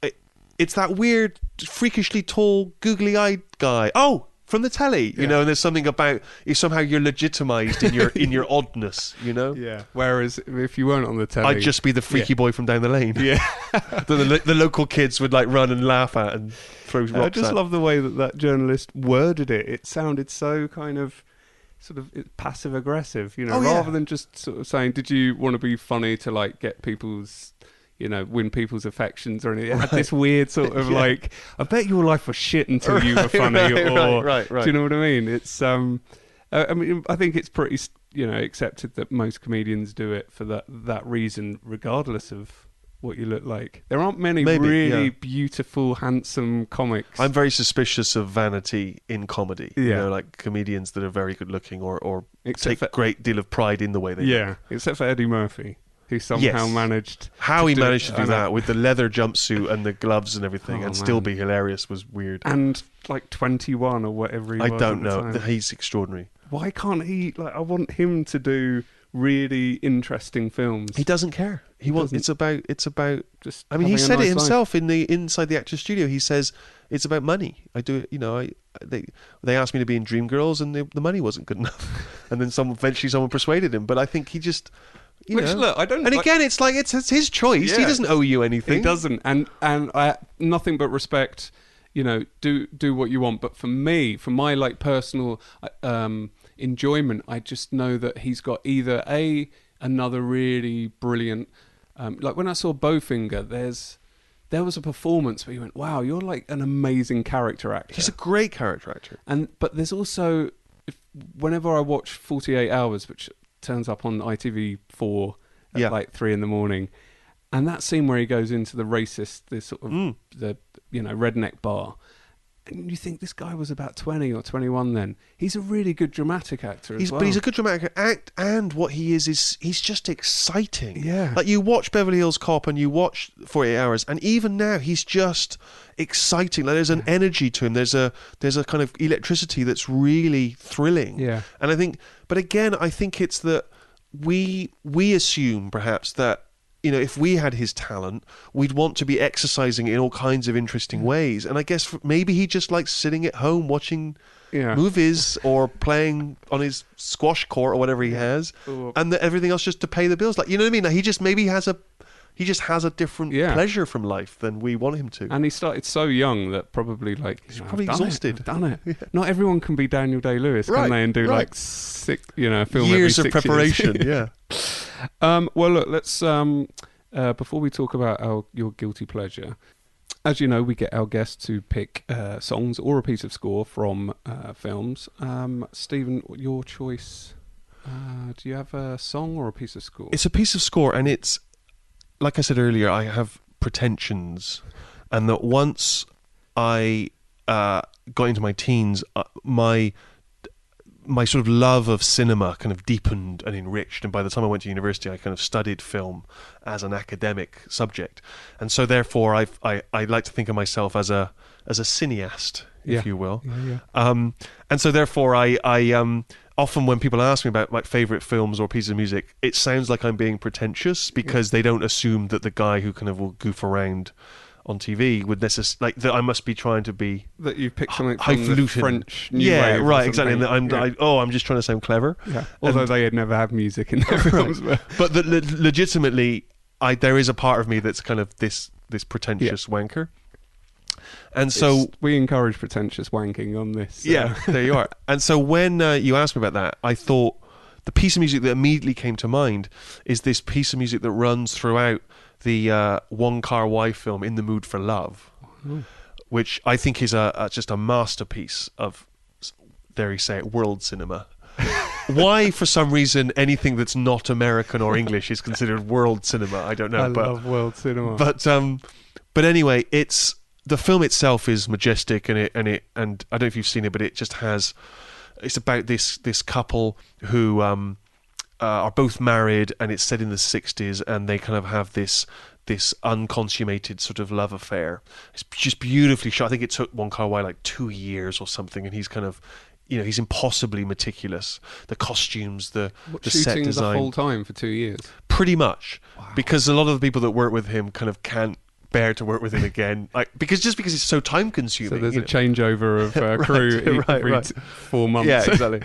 it, it's that weird, freakishly tall, googly-eyed guy. Oh. From the telly, you Yeah. know, and there's something about if somehow you're legitimized in your in your oddness, you know. Yeah. Whereas if you weren't on the telly, I'd just be the freaky boy from down the lane. yeah. the, the, the local kids would like run and laugh at and throw rocks I just at. love the way that that journalist worded it. It sounded so kind of sort of passive aggressive, you know, Oh, yeah. rather than just sort of saying, "Did you want to be funny to like get people's." You know, win people's affections or anything. It had this weird sort of Yeah. like, I bet your life was shit until you were funny, right, or right, right, right. do you know what I mean? It's um, uh, I mean, I think it's pretty, you know, accepted that most comedians do it for that that reason, regardless of what you look like. There aren't many Maybe, really yeah. beautiful, handsome comics. I'm very suspicious of vanity in comedy. You Yeah. know, like comedians that are very good looking or, or Except take for- great deal of pride in the way they look. yeah, except for Eddie Murphy, who somehow Yes. managed How he do- managed to do that with the leather jumpsuit and the gloves and everything Oh, and still be hilarious was weird. and like 21 or whatever he I don't know. He's extraordinary. Why can't he? Like, I want him to do really interesting films. He doesn't care. He, He wants. It's about. It's about. Just I mean, he said it nice life. himself in the inside the actor studio. He says it's about money. I do it. You know, I they they asked me to be in Dreamgirls, and the, the money wasn't good enough. and then some eventually someone persuaded him. But I think he just. You Which know, look, I don't. and like- again, it's like it's, it's his choice. He doesn't owe you anything. He doesn't, and and I nothing but respect. You know, do do what you want. But for me, for my like personal um, enjoyment, I just know that he's got either a another really brilliant. Um, like when I saw Bowfinger, there's there was a performance where you went, "Wow, you're like an amazing character actor." He's a great character actor. And but there's also if, whenever I watch 48 Hours, which turns up on ITV4 at Yeah. like three in the morning, and that scene where he goes into the racist, this sort of Mm. the you know redneck bar, and you think this guy was about 20 or 21 then. He's a really good dramatic actor as He's, well. But he's a good dramatic act, and what he is is he's just exciting. Yeah. like you watch Beverly Hills Cop and you watch Forty Eight Hours, and even now he's just exciting. Like there's an energy to him. There's a there's a kind of electricity that's really thrilling. Yeah. and I think, but again, I think it's that we we assume perhaps that. You know, if we had his talent, we'd want to be exercising it in all kinds of interesting ways. And I guess maybe he just likes sitting at home watching Yeah. movies or playing on his squash court or whatever he has, Or- and the, everything else just to pay the bills. Like you know what I mean? Like, he just maybe has a he just has a different Yeah. pleasure from life than we want him to. And he started so young that probably like He's you know, probably I've done it, exhausted. Done it. Not everyone can be Daniel Day Lewis, Right, can they? And do right. like six, you know, film Years of preparation. years. yeah. Um, well, look, let's um, uh, before we talk about our your guilty pleasure. As you know, we get our guests to pick uh, songs or a piece of score from uh, films. Um, Stephen, your choice. Uh, do you have a song or a piece of score? It's a piece of score, and it's like I said earlier. I have pretensions, and that once I uh, got into my teens, uh, my my sort of love of cinema kind of deepened and enriched. And by the time I went to university, I kind of studied film as an academic subject, and so therefore I I I like to think of myself as a as a cineast, Yeah. if you will. yeah, yeah. Um, and so therefore, I, I um, often when people ask me about like favorite films or pieces of music, it sounds like I'm being pretentious because they don't assume that the guy who kind of will goof around on TV would necessarily like that. I must be trying to be That you picked something from the. French New yeah, Wave right, exactly. And that I'm, Yeah. I, oh, I'm just trying to sound clever. Yeah. Although And- they had never had music in their films. But le- legitimately, I there is a part of me that's kind of this this pretentious wanker. And so It's- we encourage pretentious wanking on this. so- Yeah, there you are. And so when uh, you asked me about that, I thought the piece of music that immediately came to mind is this piece of music that runs throughout the uh, Wong Kar Wai film "In the Mood for Love," which I think is a, a just a masterpiece of, dare you say it, world cinema. Why, for some reason, anything that's not American or English is considered world cinema, I don't know. I but love world cinema. but um, but anyway, it's the film itself is majestic, and it and it and I don't know if you've seen it, but it just has. It's about this this couple who um, uh, are both married, and it's set in the '60s, and they kind of have this this unconsummated sort of love affair. It's just beautifully shot. I think it took Wong Kar Wai like two years or something, and he's kind of. You know, he's impossibly meticulous. The costumes, the What, the set design the whole time for two years. pretty much because a lot of the people that work with him kind of can't bear to work with him again like because just because it's so time consuming So there's a know. changeover of uh, Right, crew right, every right. t- four months. yeah exactly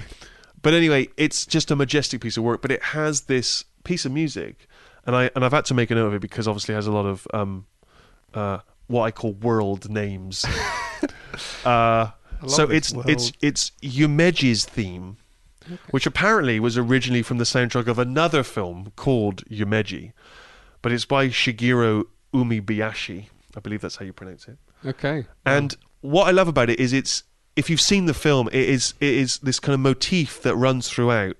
but anyway it's just a majestic piece of work but it has this piece of music and i and i've had to make a note of it because obviously it has a lot of um uh what i call world names uh so it's world. it's it's Yumeji's theme which apparently was originally from the soundtrack of another film called Yumeji but it's by Shigeru Umebayashi I believe that's how you pronounce it Okay. and what I love about it is it's if you've seen the film, it is it is this kind of motif that runs throughout,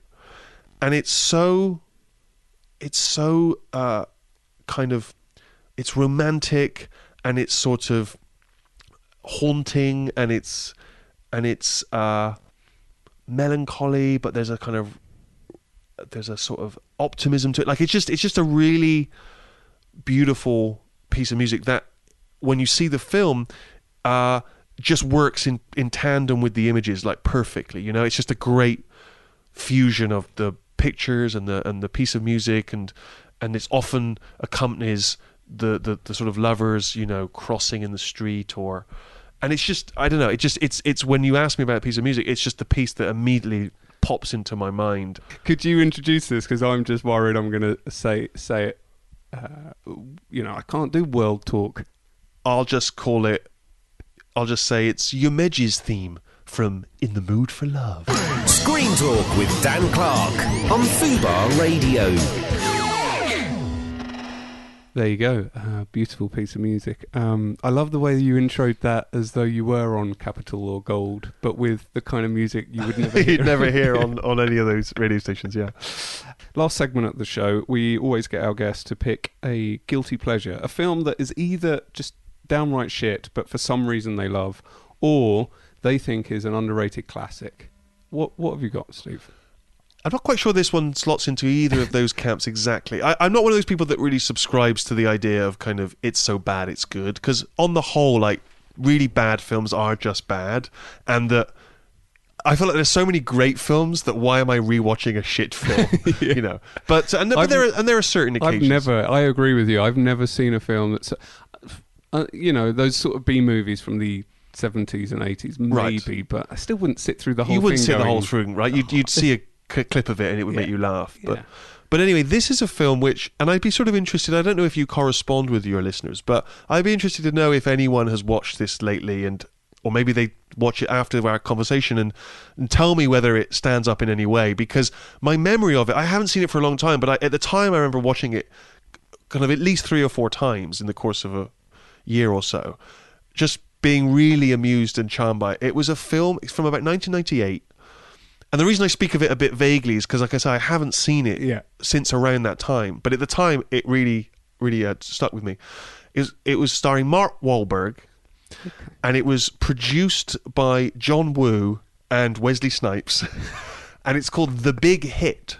and it's so it's so uh, kind of it's romantic and it's sort of haunting and it's and it's uh, melancholy, but there's a kind of there's a sort of optimism to it. Like it's just it's just a really beautiful piece of music that when you see the film uh just works in in tandem with the images like perfectly you know it's just a great fusion of the pictures and the and the piece of music and and it's often accompanies the the, the sort of lovers you know crossing in the street or and it's just i don't know it just it's it's when you ask me about a piece of music it's just the piece that immediately pops into my mind Could you introduce this? Because I'm just worried I'm going to say say it. Uh, you know, I can't do world talk. I'll just call it. I'll just say it's Yumeji's theme from "In the Mood for Love." Screen Talk with Dan Clark on Fubar Radio. There you go. Uh, beautiful piece of music. Um, I love the way you introed that as though you were on Capital or Gold, but with the kind of music you would never hear. You'd never hear on, on any of those radio stations. Yeah, Last segment of the show, we always get our guests to pick a guilty pleasure, a film that is either just downright shit, but for some reason they love, or they think is an underrated classic. What what have you got, Steve? I'm not quite sure this one slots into either of those camps exactly. I, I'm not one of those people that really subscribes to the idea of kind of it's so bad it's good because on the whole, like really bad films are just bad, and that I feel like there's so many great films that why am I rewatching a shit film? You know, but and, but there are, and there are certain I've never. I agree with you. I've never seen a film that's, uh, you know, those sort of B movies from the seventies and eighties, Right. maybe. But I still wouldn't sit through the whole. you wouldn't thing see the whole thing, right? You'd, you'd see a c- clip of it and it would make you laugh. But Yeah. but anyway, this is a film which, and I'd be sort of interested. I don't know if you correspond with your listeners, but I'd be interested to know if anyone has watched this lately, and or maybe they watch it after our conversation and, and tell me whether it stands up in any way. Because my memory of it, I haven't seen it for a long time, but I, at the time I remember watching it kind of at least three or four times in the course of a year or so, just being really amused and charmed by it. It was a film from about 1998. And the reason I speak of it a bit vaguely is because, like I say, I haven't seen it Yeah. since around that time. But at the time, it really, really uh, stuck with me. It was, it was starring Mark Wahlberg, and it was produced by John Woo and Wesley Snipes, and it's called The Big Hit.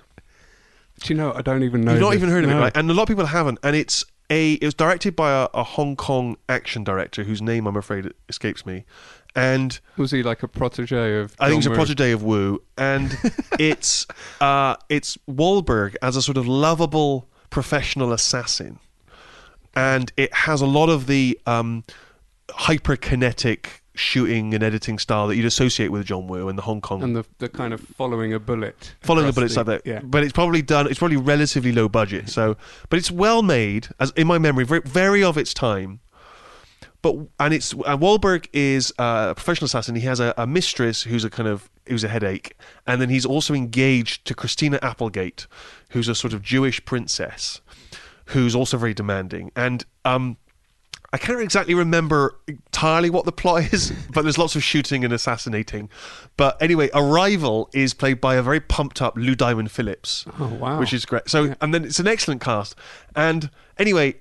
Do you know? I don't even know. You've not this. even heard of it, right? And a lot of people haven't. And it's a it was directed by a, a Hong Kong action director whose name I'm afraid escapes me, and Was he like a protege of? I think he's a Woo? protege of Woo, and it's uh, it's Wahlberg as a sort of lovable professional assassin, and it has a lot of the um, hyperkinetic shooting and editing style that you'd associate with John Woo and the Hong Kong and the the kind of following a bullet. following a across bullet the- like that. Yeah. But it's probably done. It's probably relatively low budget. So, but it's well made, as in my memory, very, very of its time. But and it's and Wahlberg is uh, a professional assassin. He has a, a mistress who's a kind of who's a headache, and then he's also engaged to Christina Applegate, who's a sort of Jewish princess, who's also very demanding. And um, I can't exactly remember entirely what the plot is, but there's lots of shooting and assassinating. But anyway, Arrival is played by a very pumped up Lou Diamond Phillips. Oh, wow. Which is great. So, and then it's an excellent cast. And anyway,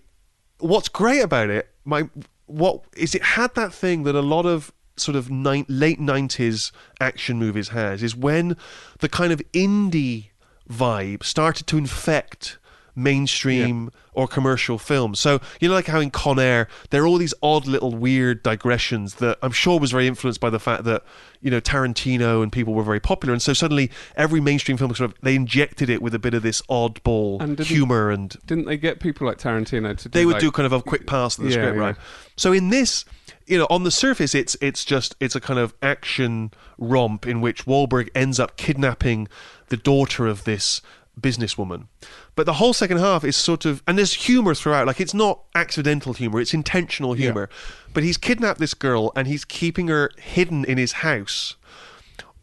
what's great about it, my what is it had that thing that a lot of sort of nine, late 90s action movies has is when the kind of indie vibe started to infect mainstream or commercial films. So you know, like how in Con Air there are all these odd little weird digressions that I'm sure was very influenced by the fact that you know Tarantino and people were very popular, and so suddenly every mainstream film sort of they injected it with a bit of this oddball And humor and Didn't they get people like Tarantino to? Do they would like- do kind of a quick pass of the Yeah, script, yeah. right? So in this, you know, on the surface, it's it's just it's a kind of action romp in which Wahlberg ends up kidnapping the daughter of this businesswoman. But the whole second half is sort of and there's humor throughout. Like it's not accidental humor; it's intentional humor. But he's kidnapped this girl and he's keeping her hidden in his house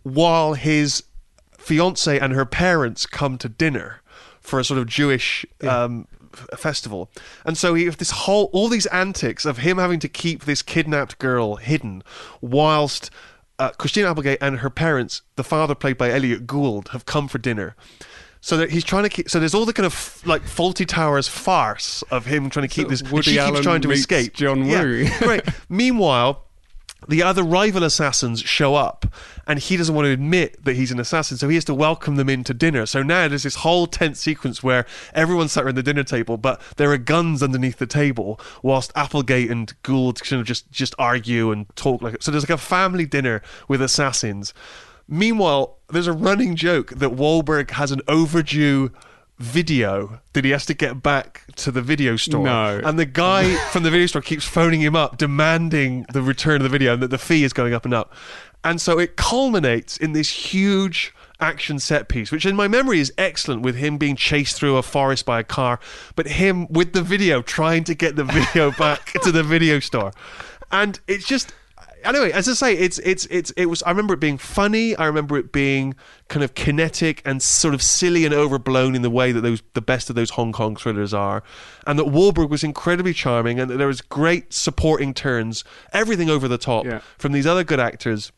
while his fiance and her parents come to dinner for a sort of Jewish um, f- festival. And so have this whole, all these antics of him having to keep this kidnapped girl hidden whilst uh, Christina Applegate and her parents, the father played by Elliot Gould, have come for dinner. So that he's trying to keep. So there's all the kind of like Fawlty Towers farce of him trying to keep this. Woody she keeps Allen trying to escape. John Woo. Yeah, great. Meanwhile, the other rival assassins show up and he doesn't want to admit that he's an assassin so he has to welcome them into dinner so now there's this whole tense sequence where everyone's sat around the dinner table but there are guns underneath the table whilst applegate and gould kind of just just argue and talk like so there's like a family dinner with assassins meanwhile there's a running joke that Wahlberg has an overdue video that he has to get back to the video store No. and the guy from the video store keeps phoning him up, demanding the return of the video, and that the fee is going up and up. And so it culminates in this huge action set piece, which in my memory is excellent, with him being chased through a forest by a car, but him with the video trying to get the video back to the video store. And it's just anyway, as I say, it's it's it's it was. I remember it being funny. I remember it being kind of kinetic and sort of silly and overblown in the way that those the best of those Hong Kong thrillers are, and that Wahlberg was incredibly charming, and that there was great supporting turns, everything over the top Yeah. from these other good actors,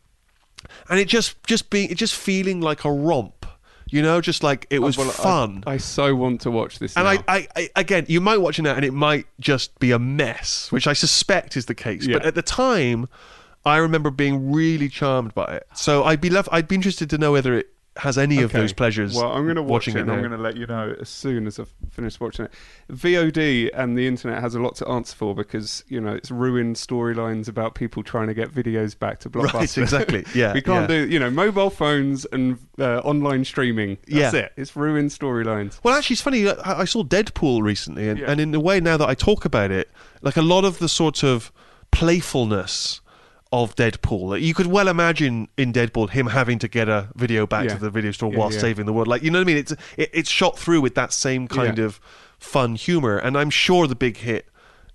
and it just just being it just feeling like a romp, you know, just like it oh, was Oh, Well, fun. I, so want to watch this. And. I, I, I, again, you might watch it now and it might just be a mess, which I suspect is the case. But at the time, I remember being really charmed by it. So I'd be love. I'd be interested to know whether it has any of those pleasures. Well, I'm going to watch it, it. and I'm going to let you know as soon as I've finished watching it. VOD and the internet has a lot to answer for because you know it's ruined storylines about people trying to get videos back to Blockbuster. Right, exactly. Yeah, we can't yeah. do you know mobile phones and uh, online streaming. That's Yeah. it. It's ruined storylines. Well, actually, it's funny. I, I saw Deadpool recently, and, Yeah. and in a way, now that I talk about it, like a lot of the sort of playfulness of Deadpool, you could well imagine in Deadpool him having to get a video back Yeah. to the video store Yeah, while yeah. saving the world. Like, you know what I mean? It's it, it's shot through with that same kind of fun humor, and I'm sure the big hit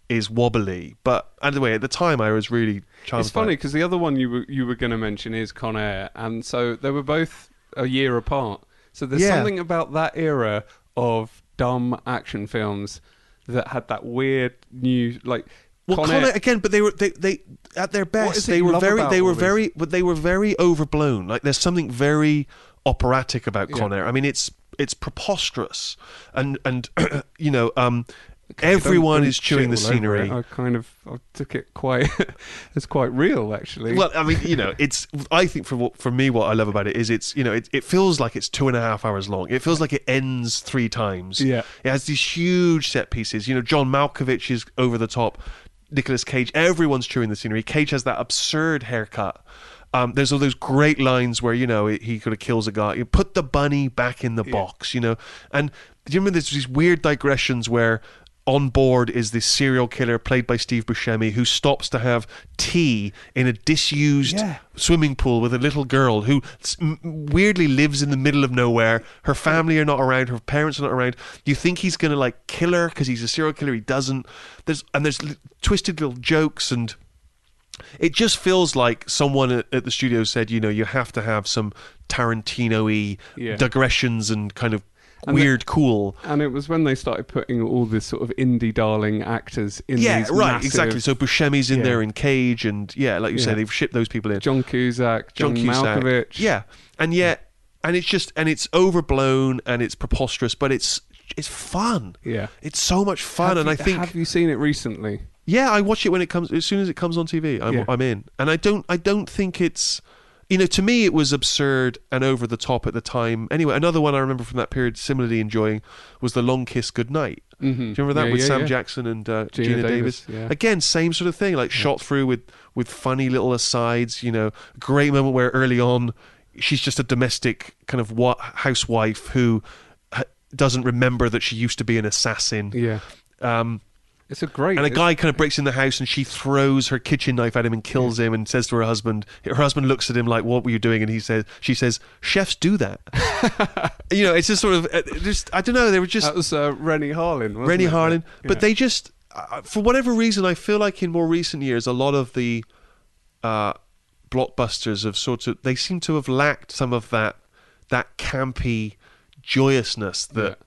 is wobbly. But anyway, at the time, I was really charmed. It's funny because the other one you were you were going to mention is Con Air, and so they were both a year apart. So there's something about that era of dumb action films that had that weird new like. Well, Con Con Air- Air, again, but they were they, they at their best they were very they were very but they were very overblown. Like there's something very operatic about Yeah. Con Air. I mean, it's it's preposterous, and and you know, um, Don't- everyone don't is chewing the shit all over scenery. I kind of I took it quite. it's quite real, actually. Well, I mean, you know, it's. I think for what, for me, what I love about it is it's. You know, it, it feels like it's two and a half hours long. It feels like it ends three times. Yeah. it has these huge set pieces. You know, John Malkovich is over the top. Nicolas Cage, everyone's chewing the scenery. Cage has that absurd haircut. Um, there's all those great lines where you know he kind of kills a guy. You put the bunny back in the box, you know. And do you remember there's these weird digressions where on board is this serial killer played by Steve Buscemi who stops to have tea in a disused Yeah. swimming pool with a little girl who weirdly lives in the middle of nowhere. Her family are not around. Her parents are not around. You think he's gonna like kill her because he's a serial killer. He doesn't. There's and there's twisted little jokes and it just feels like someone at, at the studio said, you know, you have to have some Tarantino-y Yeah. digressions and kind of And the- weird, cool. and it was when they started putting all this sort of indie darling actors in Yeah, right, massive- exactly. So Buscemi's in Yeah. there in Cage, and yeah, like you Yeah. say, they've shipped those people in. John Cusack, John, John Cusack. Malkovich. Yeah, and yet, and it's just, and it's overblown and it's preposterous, but it's it's fun. Yeah. It's so much fun, Have and you- I think have you seen it recently? Yeah, I watch it when it comes as soon as it comes on TV. I'm, Yeah. I'm in, and I don't I don't think it's you know to me it was absurd and over the top at the time. Anyway, another one I remember from that period similarly enjoying was the Long Kiss Goodnight. Mhm. Do you remember that Yeah, with yeah, Sam yeah. Jackson and uh, Geena Geena, Davis, Davis? Again, same sort of thing, like shot through with with funny little asides. You know, great moment where early on she's just a domestic kind of wa- housewife who ha- doesn't remember that she used to be an assassin. Yeah, Um, it's a great. and a guy kind of breaks in the house and she throws her kitchen knife at him and kills him and says to her husband, her husband looks at him like, what were you doing? And he says, she says, chefs do that. you know, it's just sort of, uh, just, I don't know, they were just, That was uh, Renny Harlin. Wasn't Renny it? Harlin, but they just, uh, for whatever reason, I feel like in more recent years, a lot of the uh, blockbusters have sort of, they seem to have lacked some of that, that campy joyousness that,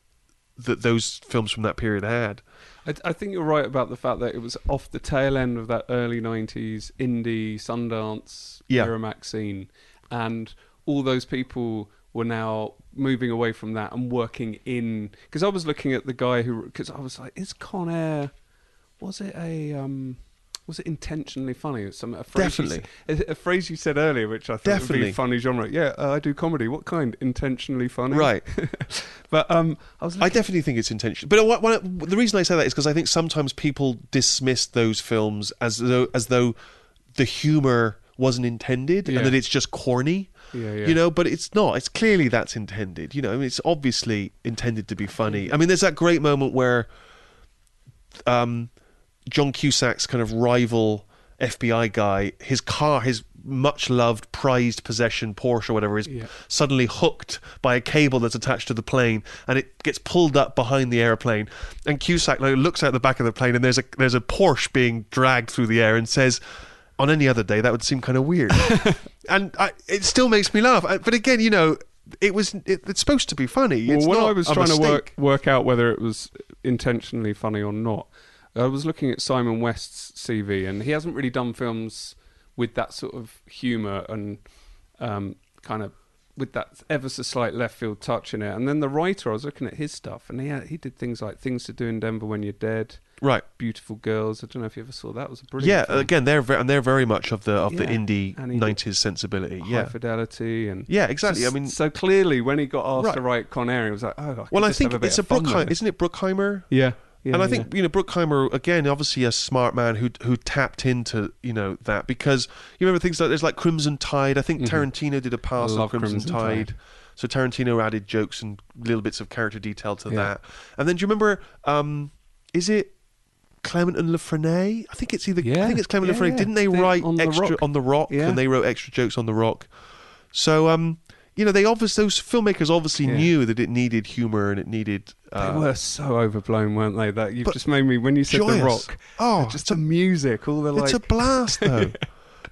that those films from that period had. I, I think you're right about the fact that it was off the tail end of that early '90s indie Sundance Yeah. Miramax scene, and all those people were now moving away from that and working in. Because I was looking at the guy who, because I was like, is Con Air, was it a um, was it intentionally funny? Some a phrase you Definitely. a, a phrase you said earlier, which I thought would be Definitely. a funny genre. Yeah, uh, I do comedy. What kind? Intentionally funny, Right. but um, I was I definitely think it's intentional. But what, what, the reason I say that is because I think sometimes people dismiss those films as though as though the humor wasn't intended Yeah. and that it's just corny. Yeah, yeah. You know, but it's not. It's clearly that's intended. You know, I mean, it's obviously intended to be funny. I mean, there's that great moment where um, John Cusack's kind of rival FBI guy, his car, his much loved, prized possession, Porsche or whatever, is Yeah. suddenly hooked by a cable that's attached to the plane, and it gets pulled up behind the airplane. And Cusack like, looks out the back of the plane, and there's a there's a Porsche being dragged through the air, and says. On any other day, that would seem kind of weird, and I, it still makes me laugh. But again, you know, it was it, it's supposed to be funny. Well, it's when not I was trying to work work out whether it was intentionally funny or not, I was looking at Simon West's CV, and he hasn't really done films with that sort of humour and um, kind of with that ever so slight left field touch in it. And then the writer, I was looking at his stuff, and he had, he did things like Things to Do in Denver When You're Dead, Right. Beautiful Girls. I don't know if you ever saw that. It was a brilliant. Yeah. film. Again, they're ve- and they're very much of the of the indie and he did '90s sensibility. High Yeah. Fidelity and Yeah. Exactly. I mean, so clearly when he got asked Right. to write Con Air, he was like, "Oh, I well, I just think a it's a Bruckheimer, isn't it? Bruckheimer. Yeah, yeah and I yeah. think you know Bruckheimer again, obviously a smart man who who tapped into you know that because you remember things like there's like Crimson Tide. I think Mhm. Tarantino did a pass on Crimson, Crimson Tide. Tide. So Tarantino added jokes and little bits of character detail to Yeah. that. And then do you remember? Um, is it Clement and La Frenais? I think it's either. yeah. I think it's Clement yeah, yeah. Didn't they The- write on extra Rock. on the Rock? Yeah. And they wrote extra jokes on the Rock. So um, you know, they obviously those filmmakers obviously Yeah. knew that it needed humor and it needed. Uh, they were so overblown, weren't they? That you've just made me when you said joyous. the rock. Oh, just the music, all the like. It's a blast though.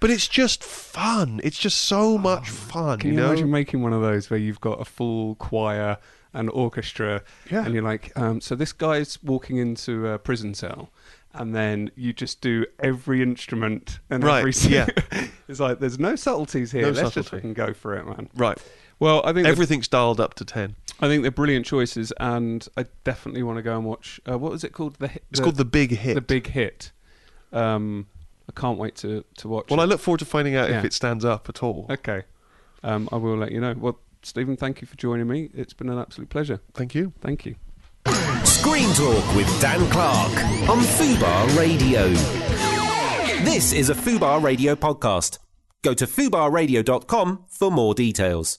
But it's just fun. It's just so much fun, Can you you, know. imagine making one of those where you've got a full choir and orchestra, Yeah. and you're like, um, so this guy's walking into a prison cell, and then you just do every instrument and Right, every. yeah. it's like there's no subtleties here. No Let's just fucking go for it, man. Right. Well, I think Everything's dialed up to 10. I think they're brilliant choices, and I definitely want to go and watch. Uh, what was it called? The hit, It's called The Big Hit. the big hit. Um, I can't wait to to watch. well, it. I look forward to finding out if it stands up at all. Okay. Um, I will let you know. Well, Stephen, thank you for joining me. It's been an absolute pleasure. Thank you. Thank you. Screen Talk with Dan Clark on Fubar Radio. This is a Fubar Radio podcast. Go to fubarradio.com for more details.